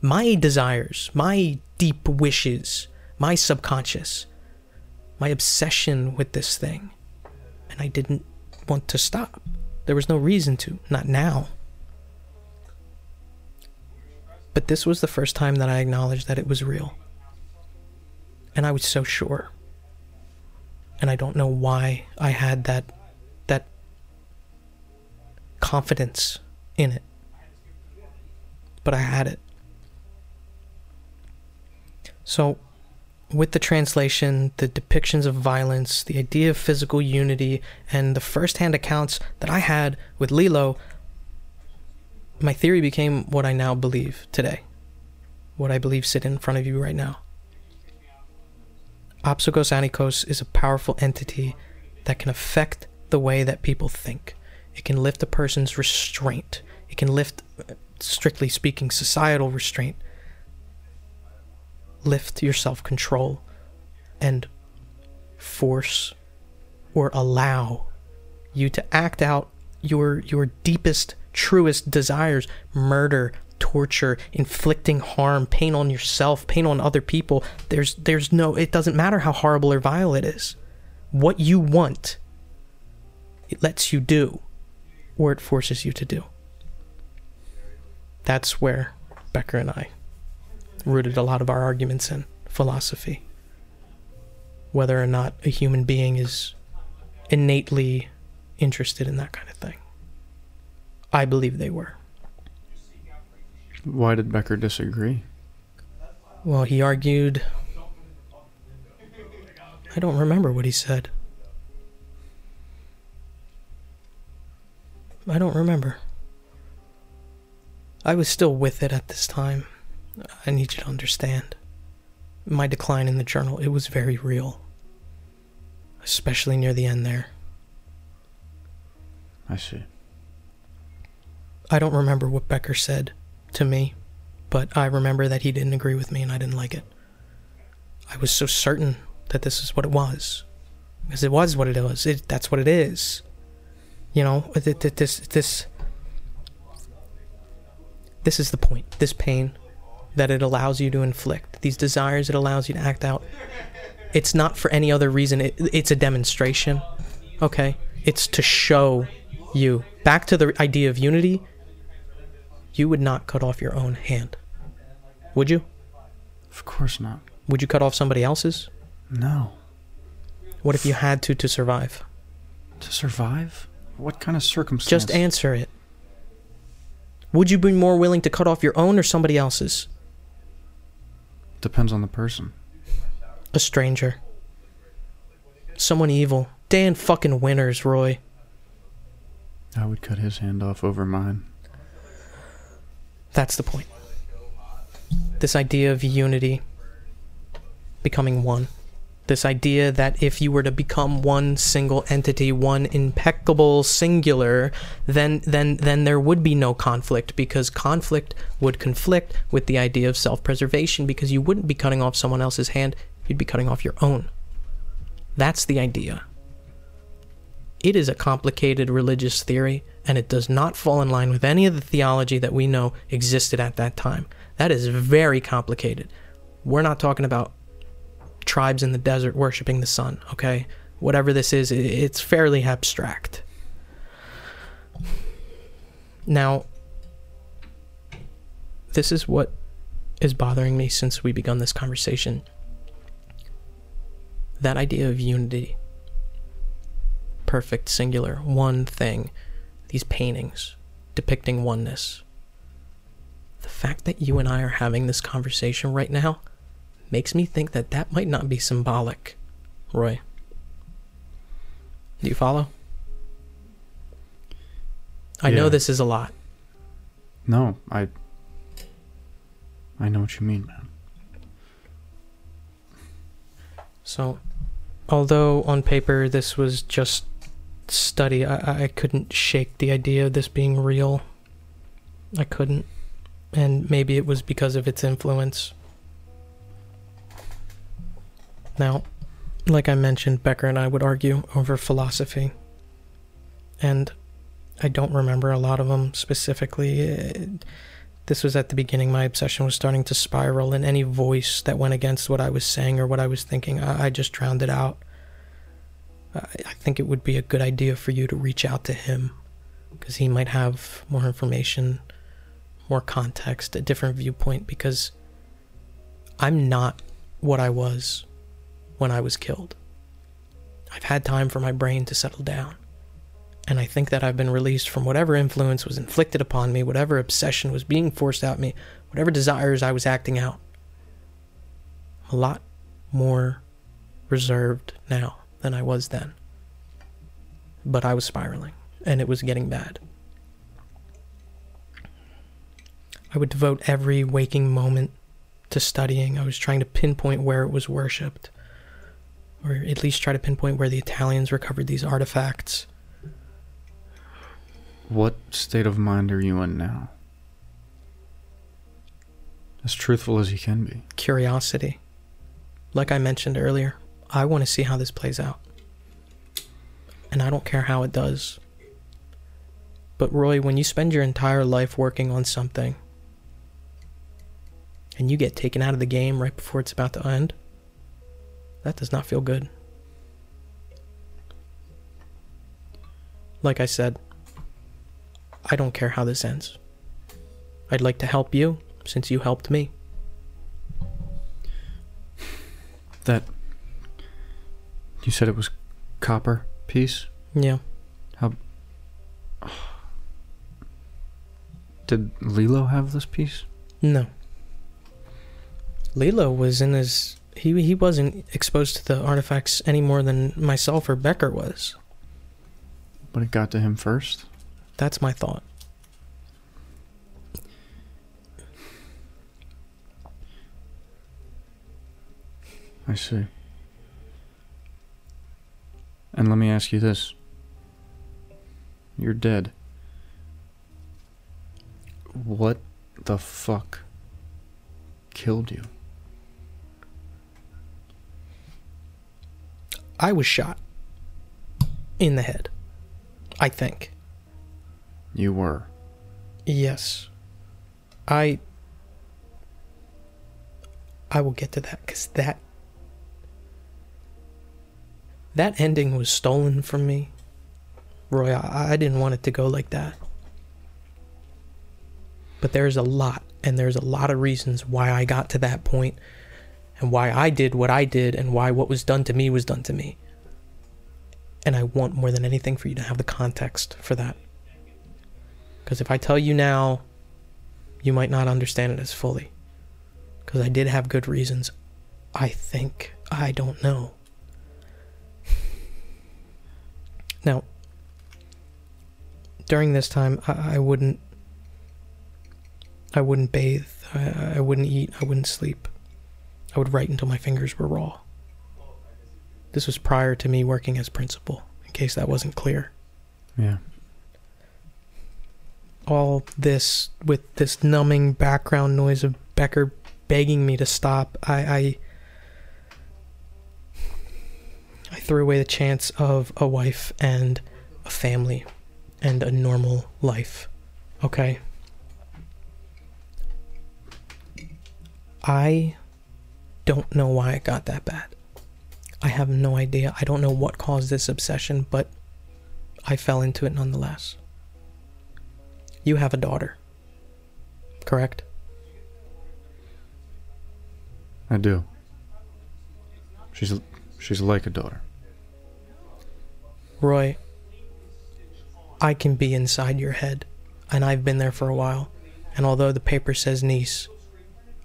My desires, my deep wishes, my subconscious, my obsession with this thing. And I didn't want to stop. There was no reason to, not now. But this was the first time that I acknowledged that it was real. And I was so sure. And I don't know why I had that that confidence in it. But I had it. So, with the translation, the depictions of violence, the idea of physical unity, and the first hand accounts that I had with Lilo, my theory became what I now believe today. What I believe sit in front of you right now. Opsogos Anikos is a powerful entity that can affect the way that people think. It can lift a person's restraint. It can lift, strictly speaking, societal restraint. Lift your self control and force or allow you to act out your your deepest truest desires murder torture inflicting harm pain on yourself pain on other people. There's there's no it doesn't matter how horrible or vile it is. What you want it lets you do or it forces you to do. That's where becker and i rooted a lot of our arguments in philosophy whether or not a human being is innately interested in that kind of thing I believe they were. Why did Becker disagree? Well, he argued. I don't remember what he said. I don't remember. I was still with it at this time. I need you to understand. My decline in the journal, it was very real. Especially near the end there. I see. I don't remember what Becker said to me, but I remember that he didn't agree with me and I didn't like it. I was so certain that this is what it was. Because it was what it was. It, that's what it is. You know, th- th- this this this is the point. This pain that it allows you to inflict, these desires it allows you to act out. It's not for any other reason. It, it's a demonstration. Okay? It's to show you. Back to the idea of unity, you would not cut off your own hand. Would you? Of course not. Would you cut off somebody else's? No. What if you had to to survive? To survive? What kind of circumstance? Just answer it. Would you be more willing to cut off your own or somebody else's? Depends on the person. A stranger. Someone evil. Dan fucking Winters, Roy. I would cut his hand off over mine. That's the point. This idea of unity, becoming one. This idea that if you were to become one single entity, one impeccable singular, then then then there would be no conflict because conflict would conflict with the idea of self-preservation because you wouldn't be cutting off someone else's hand, you'd be cutting off your own. That's the idea. It is a complicated religious theory, and it does not fall in line with any of the theology that we know existed at that time. That is very complicated. We're not talking about tribes in the desert worshiping the sun, okay? Whatever this is, it's fairly abstract. Now, this is what is bothering me since we begun this conversation. That idea of unity perfect, singular, one thing. These paintings depicting oneness. The fact that you and I are having this conversation right now makes me think that that might not be symbolic, Roy. Do you follow? I know this is a lot. No, I. I know what you mean, man. So, although on paper this was just study, I, I couldn't shake the idea of this being real. I couldn't. And maybe it was because of its influence. Now, like I mentioned, Becker and I would argue over philosophy. And I don't remember a lot of them specifically. Eh, This was at the beginning. My obsession was starting to spiral, and any voice that went against what I was saying or what I was thinking, I, I just drowned it out. I, I think it would be a good idea for you to reach out to him because he might have more information, more context, a different viewpoint. Because I'm not what I was when I was killed. I've had time for my brain to settle down. And I think that I've been released from whatever influence was inflicted upon me, whatever obsession was being forced out me, whatever desires I was acting out. A lot more reserved now than I was then. But I was spiraling, and it was getting bad. I would devote every waking moment to studying. I was trying to pinpoint where it was worshipped, or at least try to pinpoint where the Italians recovered these artifacts. What state of mind are you in now? As truthful as you can be. Curiosity. Like I mentioned earlier, I want to see how this plays out. And I don't care how it does. But Roy, when you spend your entire life working on something and you get taken out of the game right before it's about to end, that does not feel good. Like I said, I don't care how this ends. I'd like to help you since you helped me. That. You said it was copper piece? Yeah. How. Did Lilo have this piece? No. Lilo was in his. He, he wasn't exposed to the artifacts any more than myself or Becker was. But it got to him first? That's my thought. I see. And let me ask you this. You're dead. What the fuck killed you? I was shot in the head. I think. You were. Yes. I. I will get to that because that. That ending was stolen from me. Roy, I, I didn't want it to go like that. But there's a lot, and there's a lot of reasons why I got to that point, and why I did what I did, and why what was done to me was done to me. And I want more than anything for you to have the context for that. Because if I tell you now, you might not understand it as fully. Because I did have good reasons. I think. I don't know. Now, during this time, I, I wouldn't. I wouldn't bathe. I, I wouldn't eat. I wouldn't sleep. I would write until my fingers were raw. This was prior to me working as principal, in case that wasn't clear. Yeah. all this with this numbing background noise of Becker begging me to stop, I I, I threw away the chance of a wife and a family and a normal life. Okay? I don't know why it got that bad. I have no idea. I don't know what caused this obsession, but I fell into it nonetheless. You have a daughter. Correct? I do. She's she's like a daughter. Roy, I can be inside your head, and I've been there for a while. And although the paper says niece,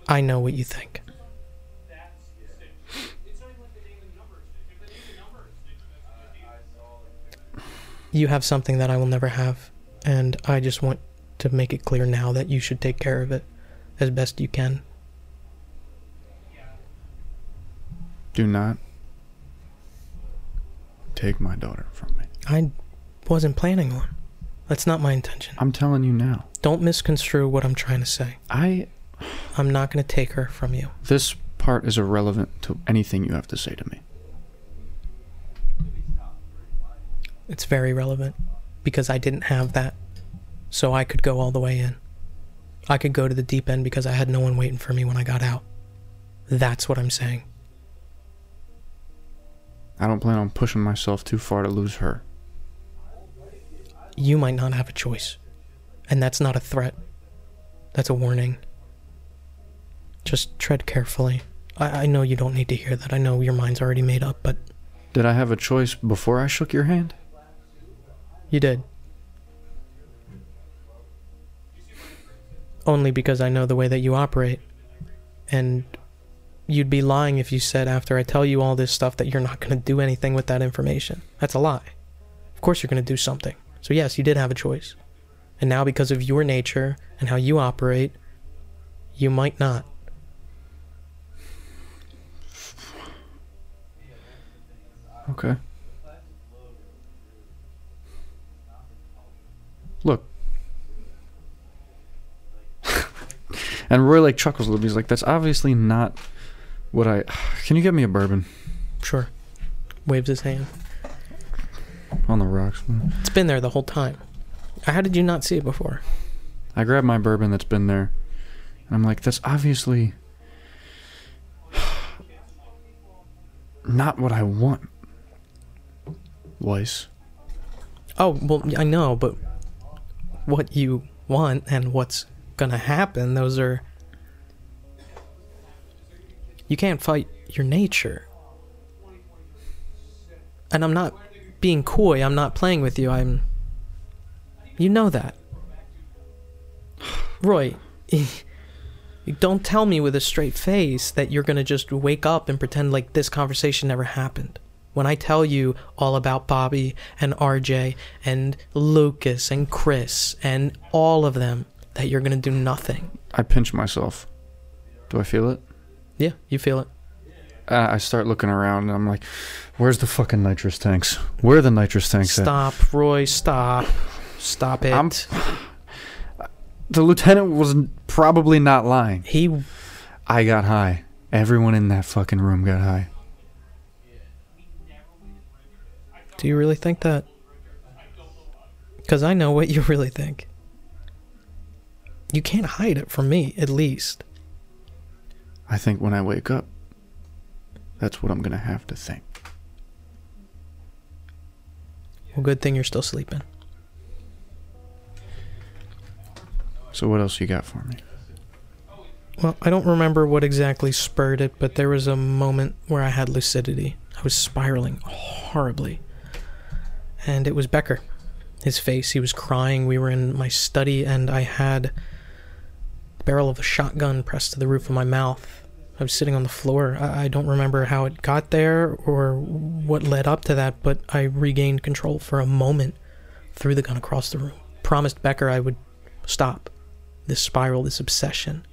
I know what you think. You have something that I will never have, and I just want to make it clear now that you should take care of it as best you can. Do not take my daughter from me. I wasn't planning on. That's not my intention. I'm telling you now. Don't misconstrue what I'm trying to say. I I'm not going to take her from you. this part is irrelevant to anything you have to say to me. It's very relevant because I didn't have that, so I could go all the way in. I could go to the deep end because I had no one waiting for me when I got out. That's what I'm saying. I don't plan on pushing myself too far to lose her. You might not have a choice. And that's not a threat. That's a warning. Just tread carefully. I, I know you don't need to hear that. I know your mind's already made up, but Did I have a choice before I shook your hand? You did. Only because I know the way that you operate. And you'd be lying if you said after I tell you all this stuff that you're not going to do anything with that information. That's a lie. Of course you're going to do something. So, yes, you did have a choice. And now, because of your nature and how you operate, you might not. Okay. Look. and Roy like chuckles a little. Bit. He's like, "That's obviously not what I." Can you get me a bourbon Sure. Waves his hand. on the rocks? It's been there the whole time. How did you not see it before? I grab my bourbon that's been there, and I'm like, "That's obviously not what I want." Weiss. Oh, well, I know, but what you want and what's gonna happen, those are. You can't fight your nature. And I'm not being coy, I'm not playing with you, I'm. You know that. Roy, don't tell me with a straight face that you're gonna just wake up and pretend like this conversation never happened when I tell you all about Bobby and RJ and Lucas and Chris and all of them, that you're gonna do nothing. I pinch myself. Do I feel it? Yeah, you feel it. Uh, I start looking around and I'm like, "Where's the fucking nitrous tanks? Where are the nitrous tanks?" at?" Stop, Roy. Stop. Stop it. I'm- The lieutenant was probably not lying. he. I got high. Everyone in that fucking room got high. Do you really think that? Because I know what you really think. You can't hide it from me, at least. I think when I wake up, that's what I'm gonna have to think. Well, good thing you're still sleeping. So what else you got for me? Well, I don't remember what exactly spurred it, but there was a moment where I had lucidity. I was spiraling horribly. And it was Becker. His face, he was crying. We were in my study, and I had the barrel of a shotgun pressed to the roof of my mouth. I was sitting on the floor. I, I don't remember how it got there or what led up to that, but I regained control for a moment, threw the gun across the room, promised Becker I would stop this spiral, this obsession.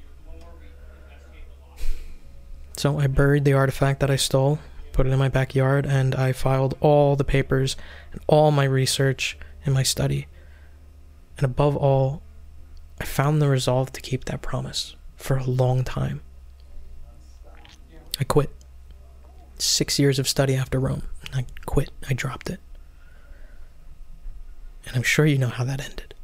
So I buried the artifact that I stole, put it in my backyard, and I filed all the papers and all my research and my study. And above all, I found the resolve to keep that promise for a long time. I quit. Six years of study after Rome. I quit. I dropped it. And I'm sure you know how that ended.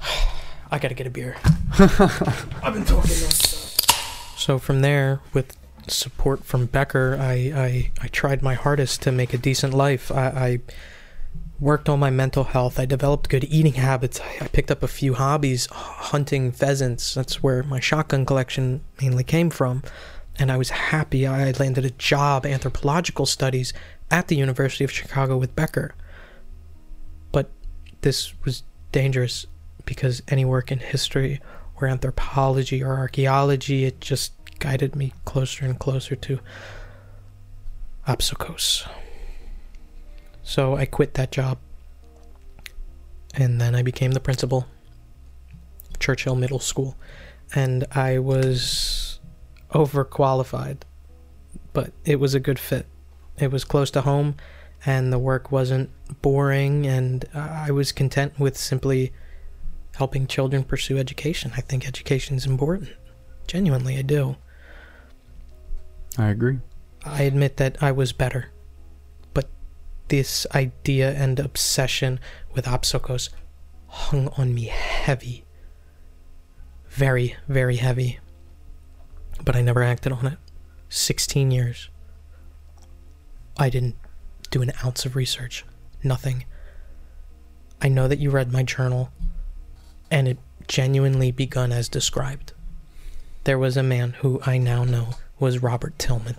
I gotta get a beer. I've been talking nonstop. So from there, with support from Becker, I, I, I tried my hardest to make a decent life. I, I worked on my mental health. I developed good eating habits. I, picked up a few hobbies, hunting pheasants. That's where my shotgun collection mainly came from. And I was happy. I landed a job, anthropological studies, at the University of Chicago with Becker. But this was dangerous because any work in history or anthropology or archaeology, it just guided me closer and closer to Apsokos. So I quit that job. And then I became the principal of Churchill Middle School. And I was overqualified, but it was a good fit. It was close to home, and the work wasn't boring, and I was content with simply helping children pursue education. I think education is important. Genuinely, I do. I agree. I admit that I was better. This idea and obsession with Apsokos hung on me heavy. very, very heavy. But I never acted on it. 16 years. I didn't do an ounce of research. Nothing. I know that you read my journal, and it genuinely begun as described. There was a man who I now know was Robert Tillman.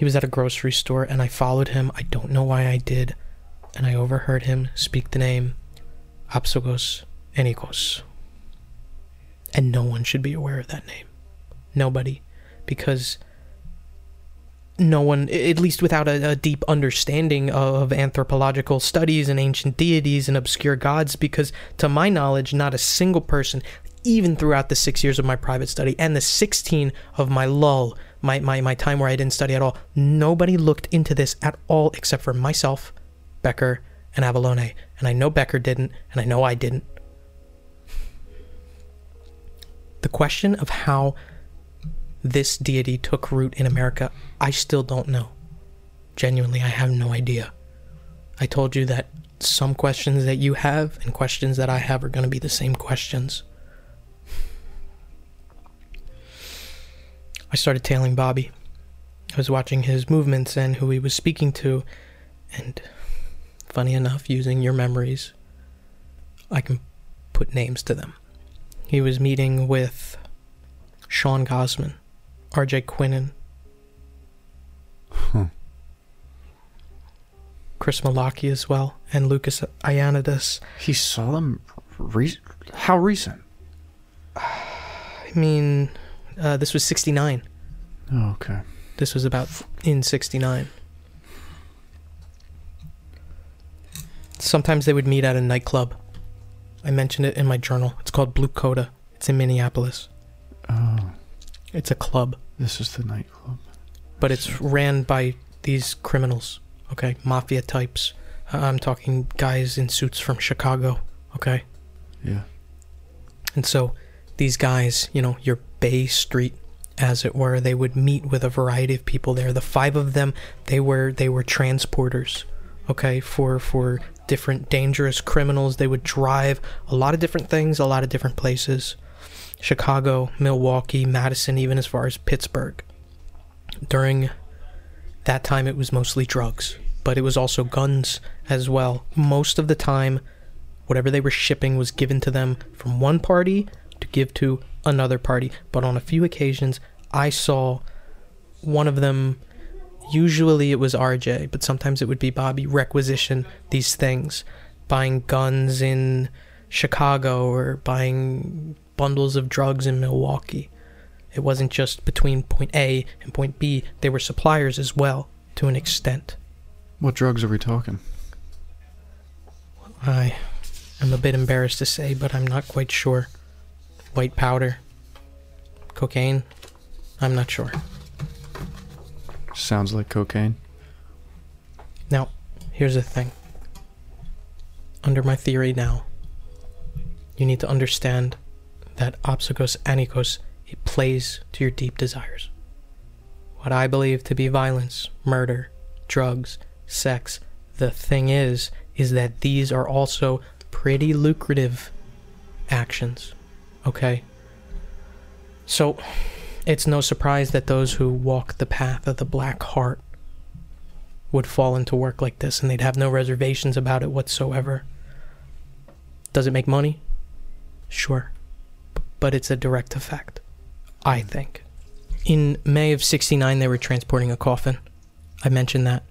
He was at a grocery store, and I followed him. I don't know why I did, and I overheard him speak the name Apsogos Enikos. And no one should be aware of that name. Nobody. Because no one, at least without a, a, deep understanding of anthropological studies and ancient deities and obscure gods, because to my knowledge, not a single person, even throughout the six years of my private study and the 16 of my lull, my, my, my time where I didn't study at all, nobody looked into this at all except for myself, Becker, and Avalone. And I know Becker didn't, and I know I didn't. The question of how this deity took root in America, I still don't know. Genuinely, I have no idea. I told you that some questions that you have and questions that I have are going to be the same questions. I started tailing Bobby. I was watching his movements and who he was speaking to, and funny enough, using your memories, I can put names to them. He was meeting with Sean Gosman, RJ Quinnen, Huh. Chris Malaki as well, and Lucas Ianidis. He saw them. Re- how recent? I mean, uh, this was 69. Oh, okay. This was about in 69. Sometimes they would meet at a nightclub. I mentioned it in my journal. It's called Blue Coda. It's in Minneapolis. Oh, It's a club, this is the nightclub. but it's ran by these criminals, okay? Mafia types. Uh, I'm talking guys in suits from Chicago, okay? Yeah. And so these guys, you know, your Bay Street as it were, they would meet with a variety of people there. The five of them, they were they were transporters, okay, for for different dangerous criminals. They would drive a lot of different things, a lot of different places. Chicago, Milwaukee, Madison, even as far as Pittsburgh. During that time it was mostly drugs, but it was also guns as well. Most of the time whatever they were shipping was given to them from one party to give to another party. But on a few occasions, I saw one of them, usually it was RJ, but sometimes it would be Bobby, requisition these things, buying guns in Chicago or buying bundles of drugs in Milwaukee. It wasn't just between point A and point B, they were suppliers as well, to an extent. What drugs are we talking? I am a bit embarrassed to say, but I'm not quite sure. White powder, cocaine, I'm not sure. Sounds like cocaine. Now, here's the thing. Under my theory now, you need to understand that Opsogos Anikos it plays to your deep desires. What I believe to be violence, murder, drugs, sex, the thing is, is that these are also pretty lucrative actions. Okay? So, it's no surprise that those who walk the path of the black heart would fall into work like this and they'd have no reservations about it whatsoever. Does it make money? Sure. But it's a direct effect, I think. In May of 69, they were transporting a coffin. I mentioned that.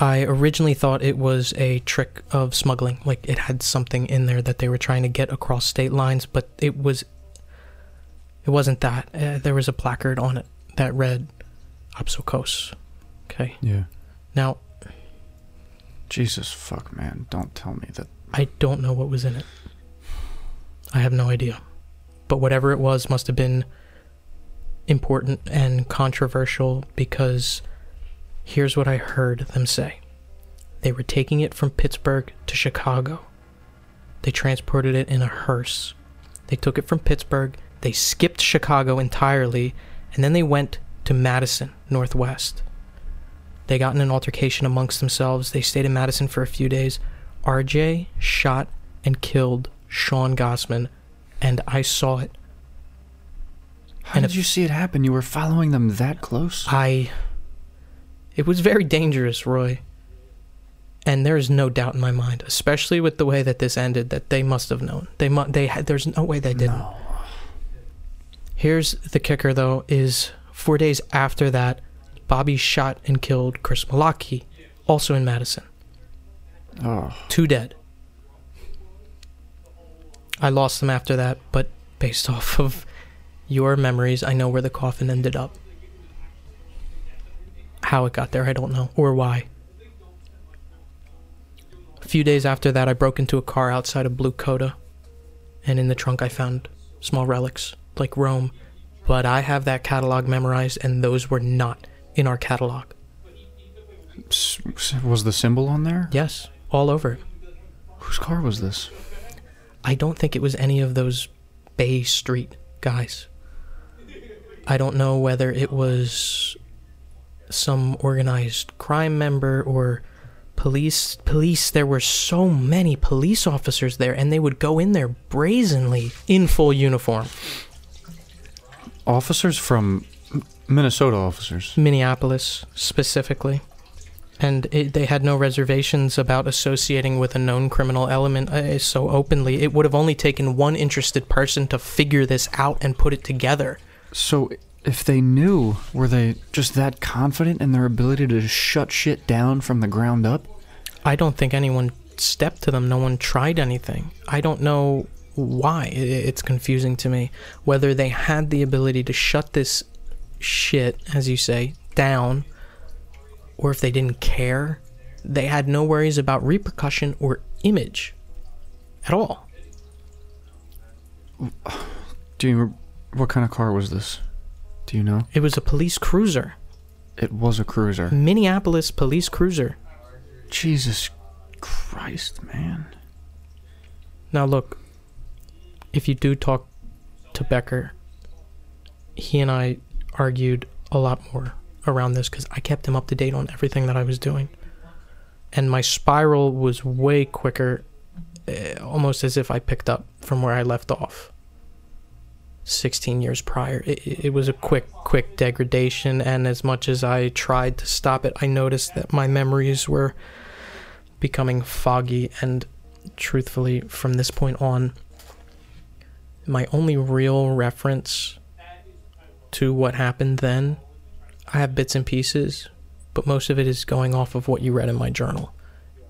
I originally thought it was a trick of smuggling, like it had something in there that they were trying to get across state lines, but it was it wasn't that. Uh, there was a placard on it that read Opsokos. Okay. Yeah. Now, Jesus fuck, man. Don't tell me that. I don't know what was in it. I have no idea. But whatever it was must have been important and controversial because here's what I heard them say. They were taking it from Pittsburgh to Chicago. They transported it in a hearse. They took it from Pittsburgh, they skipped Chicago entirely, and then they went to Madison, Northwest. They got in an altercation amongst themselves. They stayed in Madison for a few days. RJ shot and killed Sean Gossman and I saw it. How And did if- you see it happen? You were following them that close? I. It was very dangerous, Roy. And there is no doubt in my mind, especially with the way that this ended, that they must have known. They mu- They had. There's no way they didn't. No. Here's the kicker, though: is four days after that, Bobby shot and killed Chris Malaki, also in Madison. Oh. Two dead. I lost them after that, but based off of your memories, I know where the coffin ended up. How it got there, I don't know, or why. A few days after that, I broke into a car outside of Blue Coda, and in the trunk, I found small relics like Rome, but I have that catalog memorized, and those were not in our catalog. Was the symbol on there? Yes, all over it. Whose car was this? I don't think it was any of those Bay Street guys. I don't know whether it was some organized crime member or police police. There were so many police officers there and they would go in there brazenly in full uniform. Officers from Minnesota officers. minneapolis specifically. And it, they had no reservations about associating with a known criminal element uh, so openly. It would have only taken one interested person to figure this out and put it together. So, if they knew, were they just that confident in their ability to shut shit down from the ground up? I don't think anyone stepped to them. No one tried anything. I don't know why. It's confusing to me. Whether they had the ability to shut this shit, as you say, down, or if they didn't care. They had no worries about repercussion or image at all. Do you. What kind of car was this? Do you know? It was a police cruiser, It was a cruiser. Minneapolis police cruiser. Jesus Christ, man. Now, look, if you do talk to Becker, he and I argued a lot more around this because I kept him up to date on everything that I was doing. And my spiral was way quicker, eh, almost as if I picked up from where I left off 16 years prior. It, it was a quick, quick degradation, and as much as I tried to stop it, I noticed that my memories were becoming foggy and truthfully, from this point on, my only real reference to what happened then, I have bits and pieces, but most of it is going off of what you read in my journal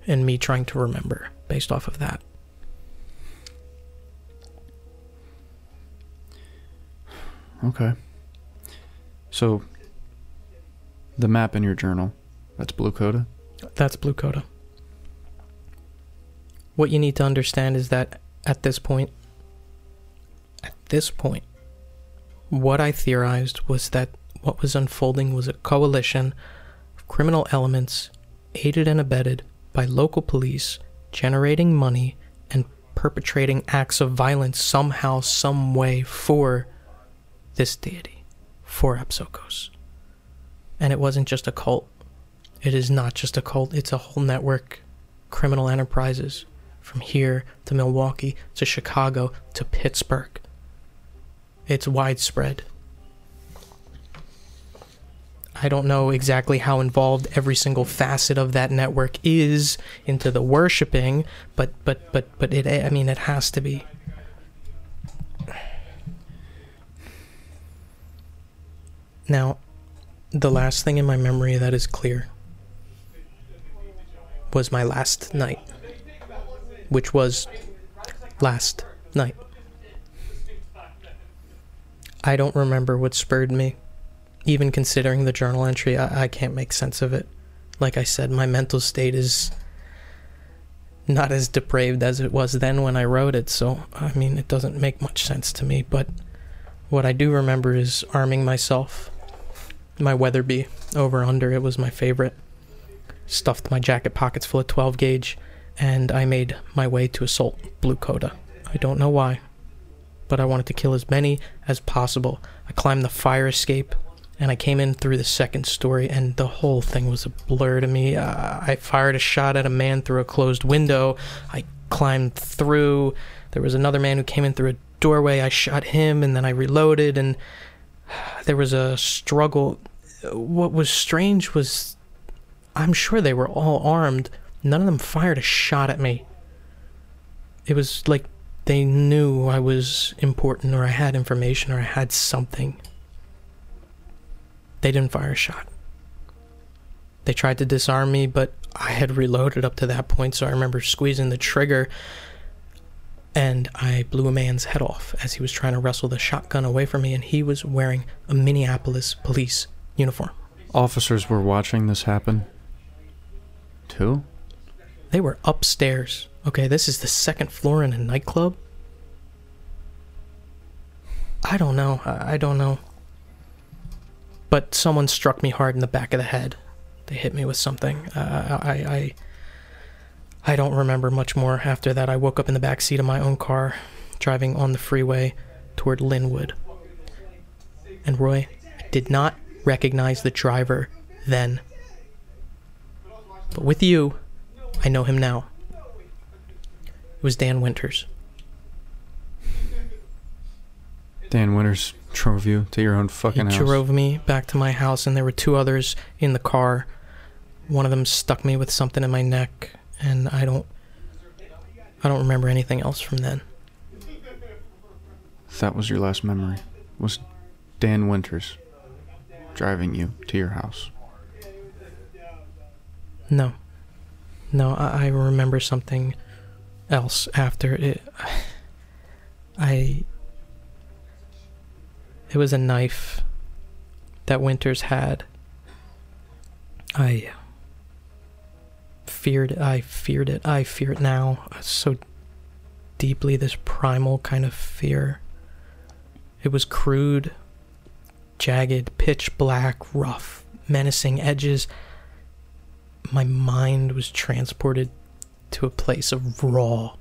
and me trying to remember based off of that. Okay. So, the map in your journal, that's Blue Coda? That's Blue Coda. What you need to understand is that at this point, at this point, what I theorized was that what was unfolding was a coalition of criminal elements aided and abetted by local police generating money and perpetrating acts of violence somehow, some way for this deity, for Apsokos. And it wasn't just a cult. It is not just a cult, it's a whole network. Criminal enterprises from here to Milwaukee to Chicago to Pittsburgh. It's widespread. I don't know exactly how involved every single facet of that network is into the worshiping, but but but but it I mean it has to be. Now, the last thing in my memory that is clear was my last night, which was last night. I don't remember what spurred me. Even considering the journal entry, I, I can't make sense of it. Like I said, my mental state is not as depraved as it was then when I wrote it, so I mean, it doesn't make much sense to me. But what I do remember is arming myself. My Weatherby over under, it was my favorite. Stuffed my jacket pockets full of 12 gauge, and I made my way to assault Blue Coda. I don't know why, but I wanted to kill as many as possible. I climbed the fire escape, and I came in through the second story, and the whole thing was a blur to me. Uh, I fired a shot at a man through a closed window. I climbed through. There was another man who came in through a doorway, I shot him, and then I reloaded, and there was a struggle. What was strange was, I'm sure they were all armed. None of them fired a shot at me. It was like they knew I was important, or I had information, or I had something. They didn't fire a shot. They tried to disarm me, but I had reloaded up to that point, so I remember squeezing the trigger and I blew a man's head off as he was trying to wrestle the shotgun away from me, and he was wearing a Minneapolis police uniform. Officers were watching this happen. Too? They were upstairs. Okay, this is the second floor in a nightclub. I don't know. I I don't know. But someone struck me hard in the back of the head. They hit me with something. Uh, I, I, I don't remember much more after that. I woke up in the back seat of my own car, driving on the freeway toward Linwood. And Roy, I did not recognize the driver then. But with you, I know him now. It was Dan Winters. Dan Winters drove you to your own fucking he house. drove me back to my house, and there were two others in the car. One of them stuck me with something in my neck, and I don't, I don't remember anything else from then. That was your last memory. Was Dan Winters driving you to your house? No, no, I, I remember something else after it. I. It was a knife that Winters had. I feared. I feared it. I fear it now so deeply. This primal kind of fear. It was crude, jagged, pitch black, rough, menacing edges. My mind was transported to a place of raw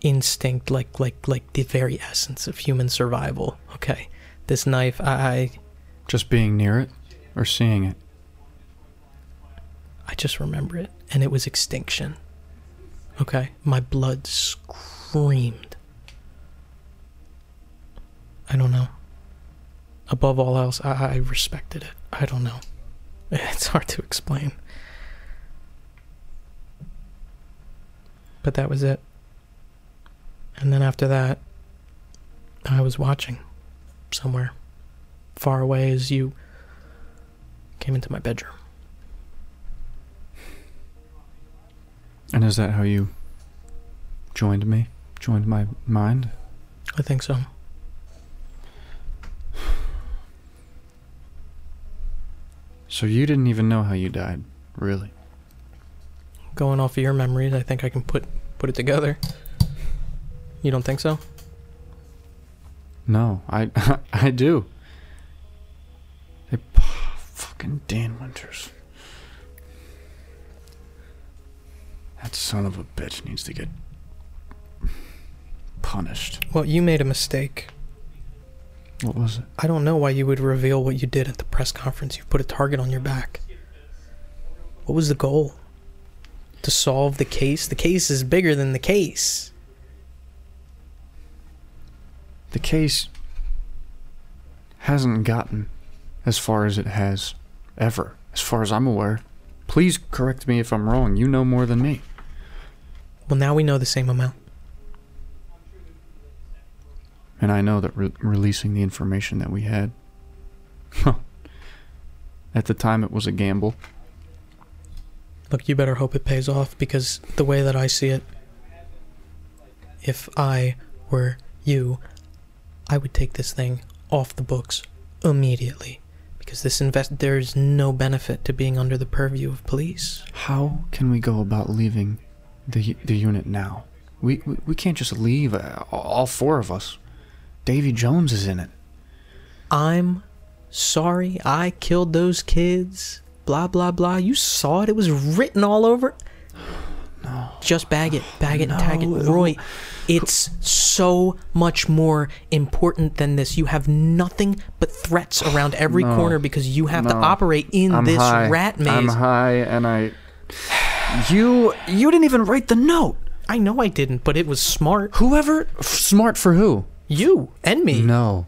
instinct like like like the very essence of human survival. Okay this knife i Just being near it or seeing it? i just remember it and it was extinction. Okay my blood screamed. I don't know above all else i, I respected it i don't know it's hard to explain But that was it. And then after that, I was watching somewhere far away as you came into my bedroom. And is that how you joined me? Joined my mind? I think so. So you didn't even know how you died, really? Going off of your memories, I think I can put put it together. You don't think so? No, I I do. They fucking Dan Winters. That son of a bitch needs to get punished. Well, you made a mistake. What was it? I don't know why you would reveal what you did at the press conference. You put a target on your back. What was the goal? To solve the case? The case is bigger than the case. The case hasn't gotten as far as it has ever, as far as I'm aware. Please correct me if I'm wrong. You know more than me. Well, now we know the same amount. And I know that re- releasing the information that we had, at the time it was a gamble. Look, you better hope it pays off because the way that I see it, if I were you, I would take this thing off the books immediately because this invest there's no benefit to being under the purview of police. How can we go about leaving the the unit now? We we, we can't just leave. Uh, all four of us. Davy Jones is in it. I'm sorry I killed those kids. Blah blah blah. You saw it. It was written all over. No. Just bag it, bag it, and tag it. No. Roy, it's so much more important than this. You have nothing but threats around every No. corner because you have to operate in I'm this high. rat maze. I'm high, and I. You you didn't even write the note. I know I didn't, but it was smart. Whoever smart for who? You and me. No.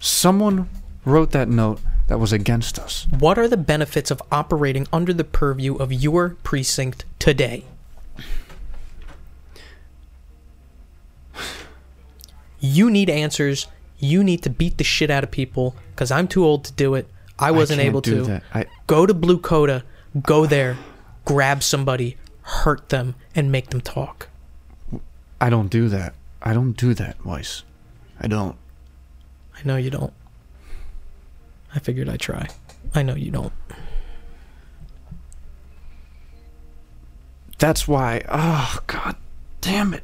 Someone wrote that note that was against us. What are the benefits of operating under the purview of your precinct today? You need answers. You need to beat the shit out of people because I'm too old to do it. I wasn't can't able to. I, Go to Blue Coda, go there, grab somebody, hurt them, and make them talk. I don't do that. I don't do that, Weiss. I don't. I know you don't. I figured I'd try. I know you don't. That's why. Oh, god damn it.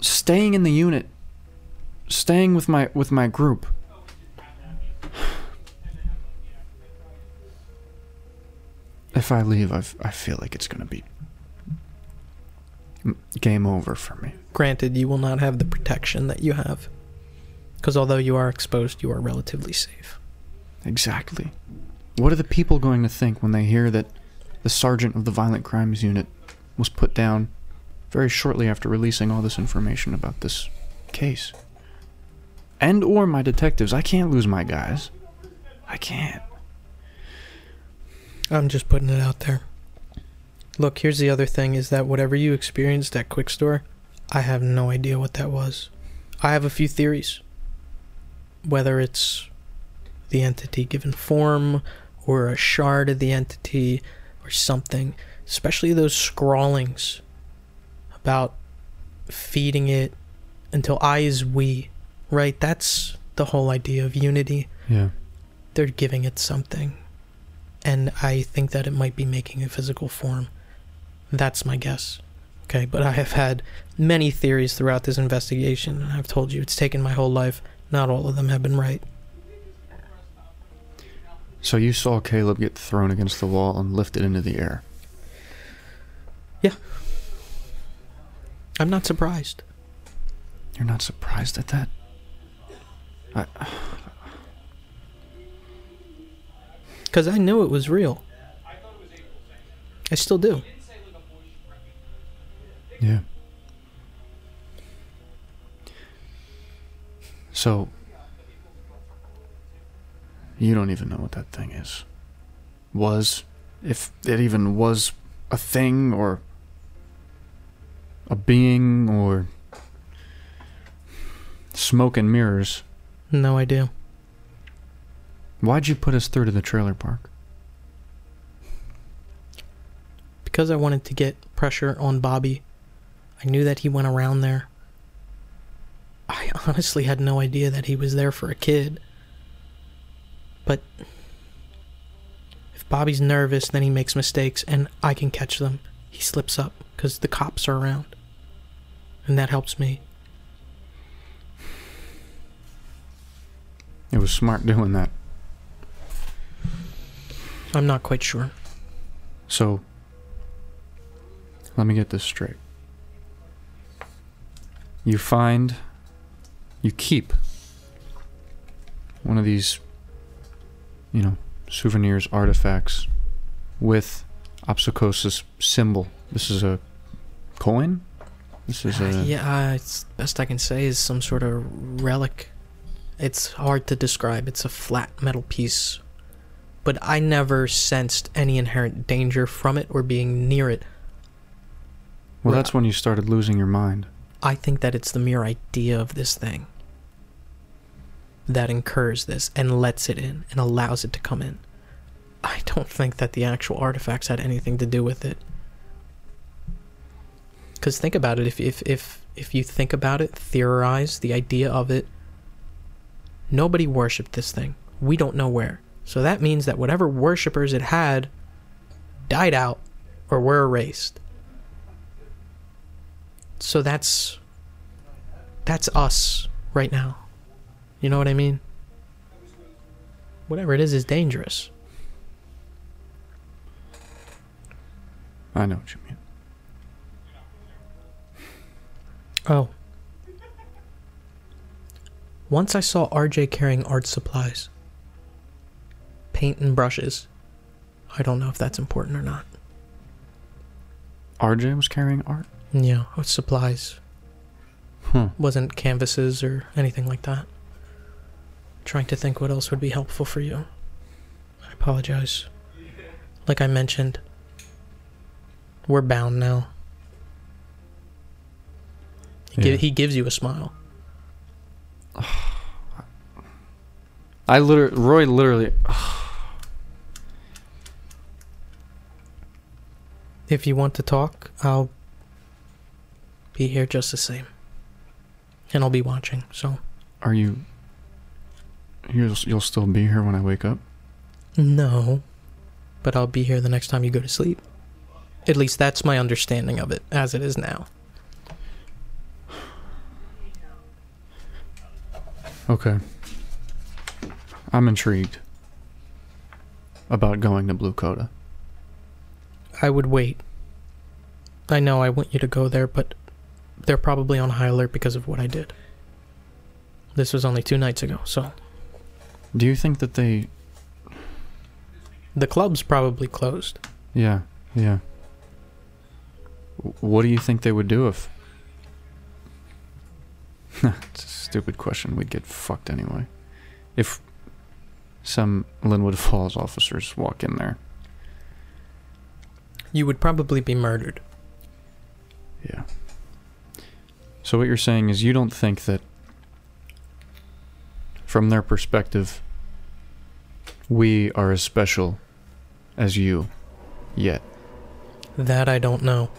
Staying in the unit. Staying with my with my group. If I leave, I I feel like it's gonna be m- game over for me. Granted, you will not have the protection that you have. Because although you are exposed, you are relatively safe. Exactly. What are the people going to think when they hear that the sergeant of the violent crimes unit was put down very shortly after releasing all this information about this case? And or my detectives. I can't lose my guys. I can't. I'm just putting it out there. Look, here's the other thing is that whatever you experienced at Quick Store, I have no idea what that was. I have a few theories. Whether it's the entity given form or a shard of the entity or something, especially those scrawlings about feeding it until I is we, right? That's the whole idea of unity Yeah. they're giving it something. And I think that it might be making a physical form. That's my guess. Okay, but I have had many theories throughout this investigation. and I've told you it's taken my whole life. Not all of them have been right. So you saw Caleb get thrown against the wall and lifted into the air. Yeah. I'm not surprised. You're not surprised at that? I, Because I knew it was real. I still do. Yeah. So, you don't even know what that thing is. Was, if it even was a thing or a being or smoke and mirrors. No idea. Why'd you put us through to the trailer park? Because I wanted to get pressure on Bobby. I knew that he went around there. I honestly had no idea that he was there for a kid. But if Bobby's nervous, then he makes mistakes, and I can catch them. He slips up because the cops are around. And that helps me. It was smart doing that. I'm not quite sure. So, let me get this straight. You find, you keep one of these, you know, souvenirs, artifacts with Opsicosis symbol. This is a coin? This is a. yeah, uh, it's best I can say is some sort of relic. It's hard to describe. It's a flat metal piece. But I never sensed any inherent danger from it or being near it. Well, that's when you started losing your mind. I think that it's the mere idea of this thing that incurs this and lets it in and allows it to come in. I don't think that the actual artifacts had anything to do with it. Because think about it. If, if if if you think about it, theorize the idea of it. Nobody worshipped this thing. We don't know where. So that means that whatever worshippers it had died out or were erased. So that's that's us right now. You know what I mean? Whatever it is is dangerous. I know what you mean. Oh. Once I saw RJ carrying art supplies. Paint and brushes. I don't know if that's important or not. RJ was carrying art? Yeah, with supplies. Huh. Wasn't canvases or anything like that. Trying to think what else would be helpful for you. I apologize. Like I mentioned, we're bound now. He, gi- he gives you a smile. I literally, Roy literally. If you want to talk, I'll be here just the same. And I'll be watching, so. Are you? You'll, you'll still be here when I wake up. No. But I'll be here the next time you go to sleep. At least that's my understanding of it, as it is now. Okay. I'm intrigued about going to Blue Coda. I would wait. I know I want you to go there, but they're probably on high alert because of what I did. This was only two nights ago, so Do you think that they? the club's probably closed. Yeah, yeah. What do you think they would do if? it's a stupid question. We'd get fucked anyway. If some Linwood Falls officers walk in there. You would probably be murdered. Yeah. So what you're saying is you don't think that from their perspective we are as special as you yet. That I don't know.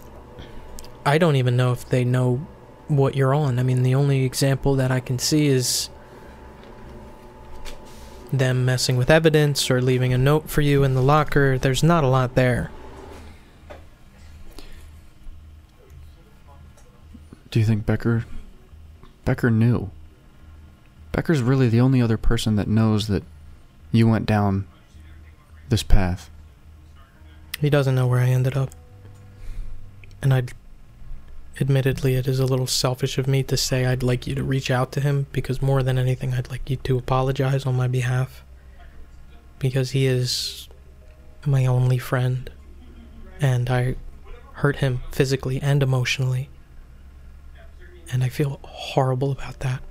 I don't even know if they know what you're on. I mean, the only example that I can see is them messing with evidence or leaving a note for you in the locker. There's not a lot there. Do you think Becker Becker knew? Becker's really the only other person that knows that you went down this path. He doesn't know where I ended up. And I'd. Admittedly, it is a little selfish of me to say I'd like you to reach out to him because more than anything, I'd like you to apologize on my behalf. Because he is my only friend. And I hurt him physically and emotionally. And I feel horrible about that.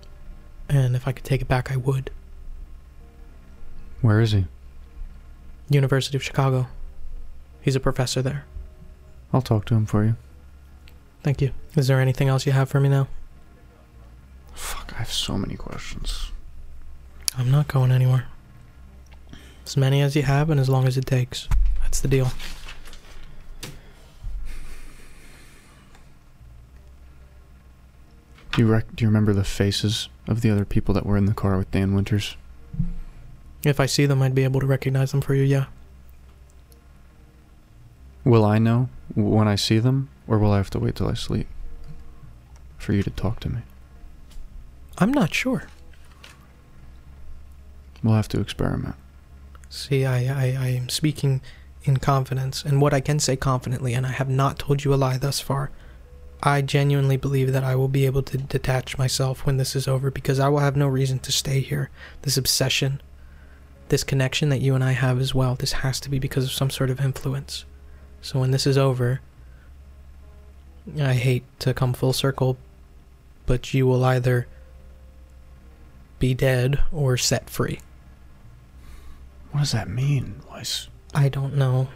And if I could take it back, I would. Where is he? University of Chicago. He's a professor there. I'll talk to him for you. Thank you. Is there anything else you have for me now? Fuck, I have so many questions. I'm not going anywhere. As many as you have and as long as it takes. That's the deal. Do you do you remember the faces of the other people that were in the car with Dan Winters? If I see them, I'd be able to recognize them for you, yeah. Will I know when I see them, or will I have to wait till I sleep for you to talk to me? I'm not sure. We'll have to experiment. See, I, I, I am speaking in confidence, and what I can say confidently, and I have not told you a lie thus far. I genuinely believe that I will be able to detach myself when this is over because I will have no reason to stay here. This obsession, this connection that you and I have as well, this has to be because of some sort of influence. So when this is over, I hate to come full circle, but you will either be dead or set free. What does that mean, Weiss? I don't know.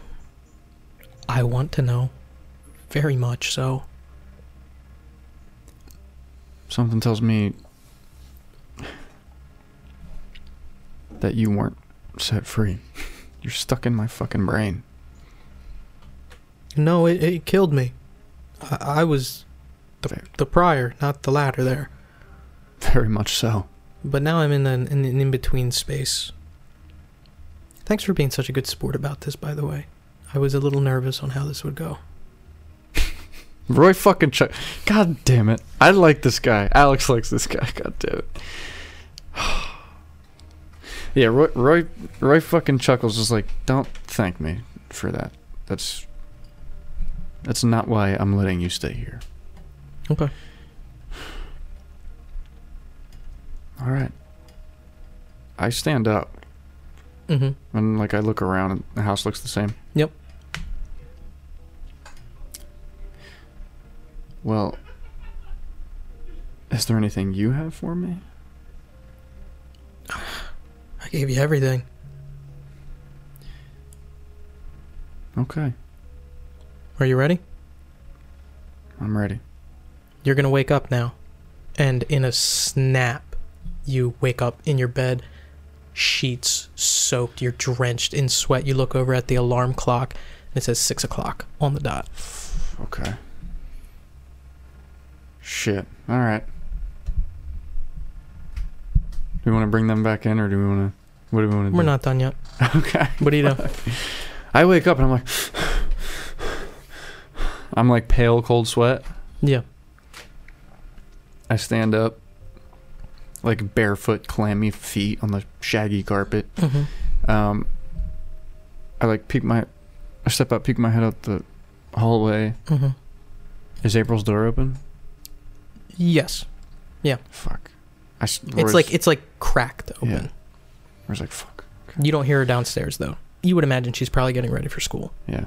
I want to know. Very much so. Something tells me that you weren't set free. You're stuck in my fucking brain. No, it, it killed me. I, I was the, the prior, not the latter there. Very much so. But now I'm in an, in an in between space. Thanks for being such a good sport about this, by the way. I was a little nervous on how this would go. Roy fucking Chuck. God damn it. I like this guy. Alex likes this guy. God damn it. yeah, Roy, Roy, Roy fucking chuckles. Is like, don't thank me for that. That's, that's not why I'm letting you stay here. Okay. All right. I stand up Mm-hmm. and like I look around and the house looks the same. Yep. Well, is there anything you have for me? I gave you everything. Okay, Are you ready? I'm ready. You're gonna wake up now, and in a snap, you wake up in your bed, sheets soaked. You're drenched in sweat. You look over at the alarm clock, and it says six o'clock on the dot. Okay. Shit. All right. Do we want to bring them back in, or do we want to? What do we want to do? We're not done yet. Okay. What do you do? I wake up and I'm like, I'm like pale, cold sweat. Yeah. I stand up, like barefoot, clammy feet on the shaggy carpet. hmm Um, I like peek my, I step out, peek my head out the hallway. hmm Is April's door open? Yes. Yeah. Fuck. I, s- It's Roy's- like it's like cracked open. Yeah. was like fuck. You don't hear her downstairs though. You would imagine she's probably getting ready for school. Yeah.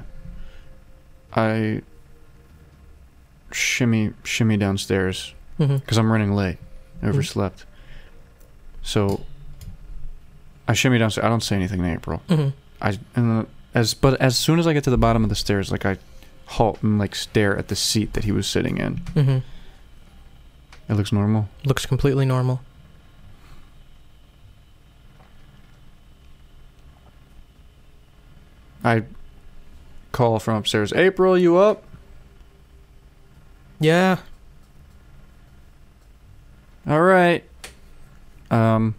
I shimmy shimmy downstairs hmm because I'm running late. I overslept. So I shimmy downstairs. I don't say anything to April. hmm I and then as but as soon as I get to the bottom of the stairs, like I halt and like stare at the seat that he was sitting in. hmm It looks normal. Looks completely normal. I call from upstairs. April, you up? Yeah. All right. Um.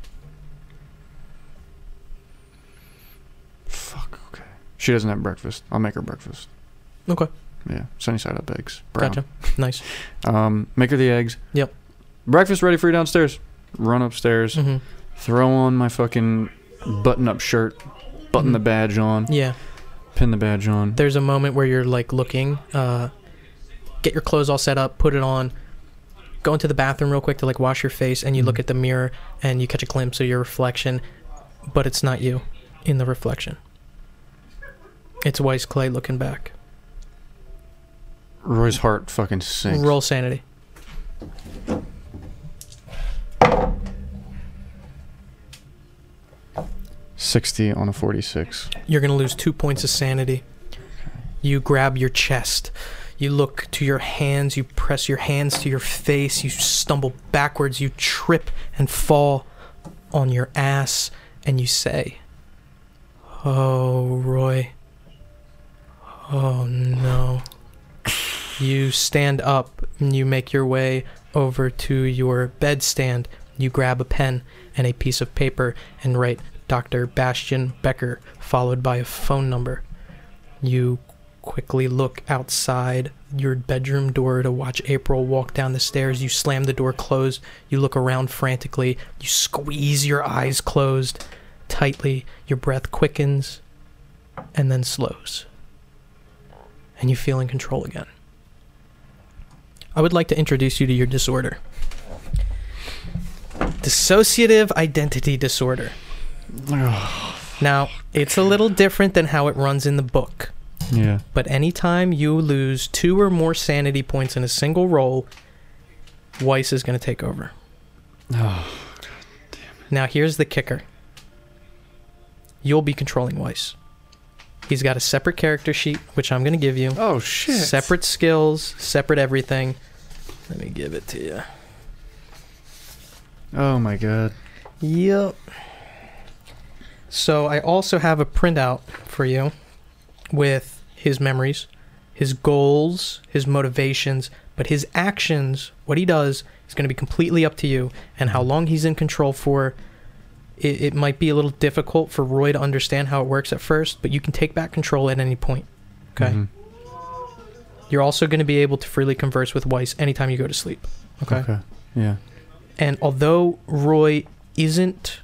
Fuck. Okay. She doesn't have breakfast. I'll make her breakfast. Okay. Yeah, sunny side up eggs. Brown. Gotcha. Nice. Um, make her the eggs. Yep. Breakfast ready for you downstairs. Run upstairs. hmm Throw on my fucking button-up shirt. Button Mhm. the badge on. Yeah. Pin the badge on. There's a moment where you're like looking, uh, get your clothes all set up, put it on, go into the bathroom real quick to like wash your face, and you look Mhm. at the mirror and you catch a glimpse of your reflection, but it's not you in the reflection. It's Weiss Clay looking back. Roy's heart fucking sinks. Roll sanity. Sixty on a forty-six. You're going to lose two points of sanity. You grab your chest. You look to your hands. You press your hands to your face. You stumble backwards. You trip and fall on your ass. And you say, Oh, Roy. Oh, no. You stand up and you make your way over to your bedstand. You grab a pen and a piece of paper and write Dr. Bastian Becker, followed by a phone number. You quickly look outside your bedroom door to watch April walk down the stairs. You slam the door closed. You look around frantically. You squeeze your eyes closed tightly. Your breath quickens and then slows. And you feel in control again. I would like to introduce you to your disorder dissociative identity disorder. Now, it's a little different than how it runs in the book, Yeah. but anytime you lose two or more sanity points in a single roll, Weiss is going to take over. Oh. Now, here's the kicker you'll be controlling Weiss. He's got a separate character sheet, which I'm going to give you. Oh shit. Separate skills, separate everything. Let me give it to you. Oh my god. Yep. So I also have a printout for you with his memories, his goals, his motivations, but his actions, what he does, is going to be completely up to you. And how long he's in control for, it, it might be a little difficult for Roy to understand how it works at first, but you can take back control at any point. Okay. Mhm. You're also going to be able to freely converse with Weiss anytime you go to sleep. Okay. Okay. Yeah. And although Roy isn't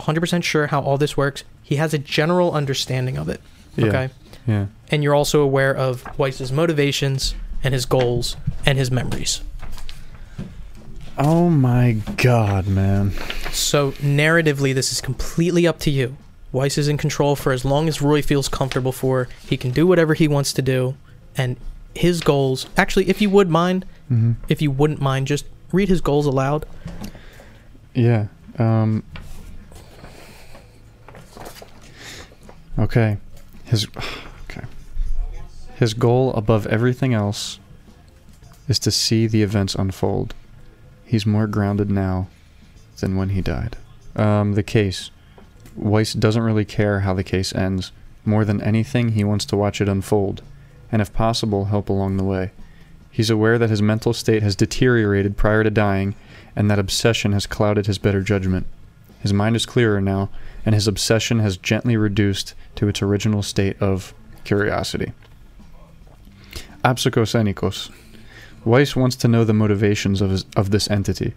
100% sure how all this works, he has a general understanding of it. Yeah. Okay. Yeah. And you're also aware of Weiss's motivations and his goals and his memories. Oh my god, man. So, narratively, this is completely up to you. Weiss is in control for as long as Roy feels comfortable for. He can do whatever he wants to do. And his goals. Actually, if you would mind, hmm if you wouldn't mind, just read his goals aloud. Yeah. Um, okay. His okay. His goal above everything else is to see the events unfold. He's more grounded now than when he died. Um, the case. Weiss doesn't really care how the case ends. More than anything, he wants to watch it unfold, and if possible, help along the way. He's aware that his mental state has deteriorated prior to dying, and that obsession has clouded his better judgment. His mind is clearer now, and his obsession has gently reduced to its original state of curiosity. Apsychosenikos. Weiss wants to know the motivations of, his, of this entity.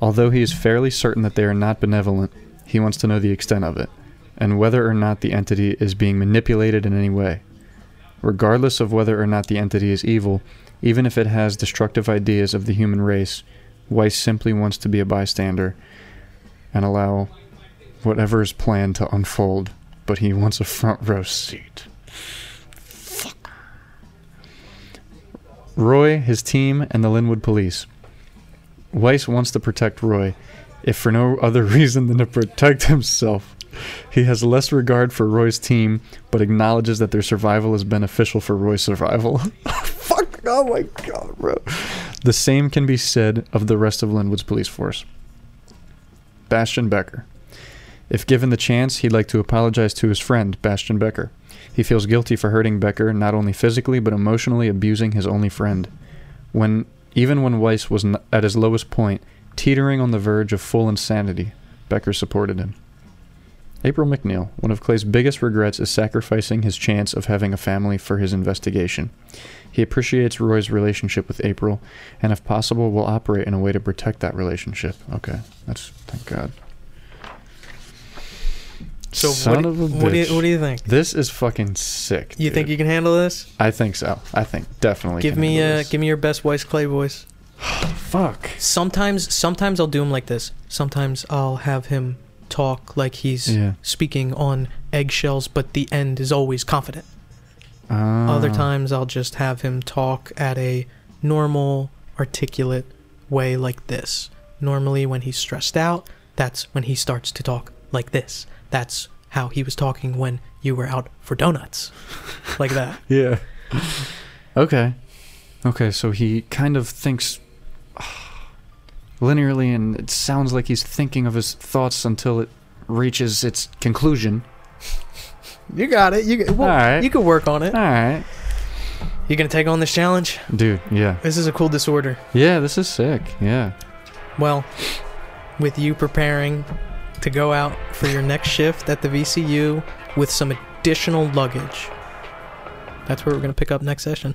Although he is fairly certain that they are not benevolent, he wants to know the extent of it, and whether or not the entity is being manipulated in any way. Regardless of whether or not the entity is evil, even if it has destructive ideas of the human race, Weiss simply wants to be a bystander and allow whatever is planned to unfold, but he wants a front row seat. Fuck. Roy, his team, and the Linwood police. Weiss wants to protect Roy, if for no other reason than to protect himself. He has less regard for Roy's team, but acknowledges that their survival is beneficial for Roy's survival. Fuck! Oh my god, bro. The same can be said of the rest of Linwood's police force. Bastian Becker. If given the chance, he'd like to apologize to his friend, Bastian Becker. He feels guilty for hurting Becker, not only physically, but emotionally abusing his only friend. When even when Weiss was at his lowest point, teetering on the verge of full insanity, Becker supported him. April McNeil, one of Clay's biggest regrets is sacrificing his chance of having a family for his investigation. He appreciates Roy's relationship with April, and if possible, will operate in a way to protect that relationship. Okay, that's thank God. So Son what, of a what do you what do you think? This is fucking sick. You think you can handle this? I think so. I think definitely. give me uh this. give me your best Weiss Clay voice. fuck. Sometimes sometimes I'll do him like this. Sometimes I'll have him talk like he's Yeah. speaking on eggshells, but the end is always confident. Other times I'll just have him talk at a normal, articulate way like this. Normally, when he's stressed out, that's when he starts to talk like this. That's how he was talking when you were out for donuts. like that. Yeah. okay. Okay, so he kind of thinks linearly, and it sounds like he's thinking of his thoughts until it reaches its conclusion. You got it. You, well, Alright. you can work on it. All right. You gonna take on this challenge? Dude, yeah. This is a cool disorder. Yeah, this is sick. Yeah. Well, with you preparing to go out for your next shift at the VCU with some additional luggage, that's where we're going to pick up next session.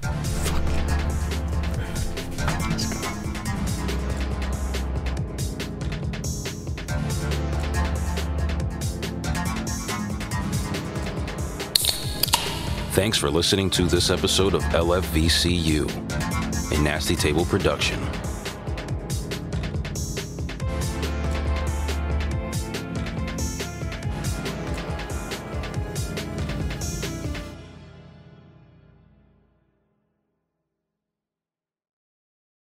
Thanks for listening to this episode of LFVCU, a Nasty Table production.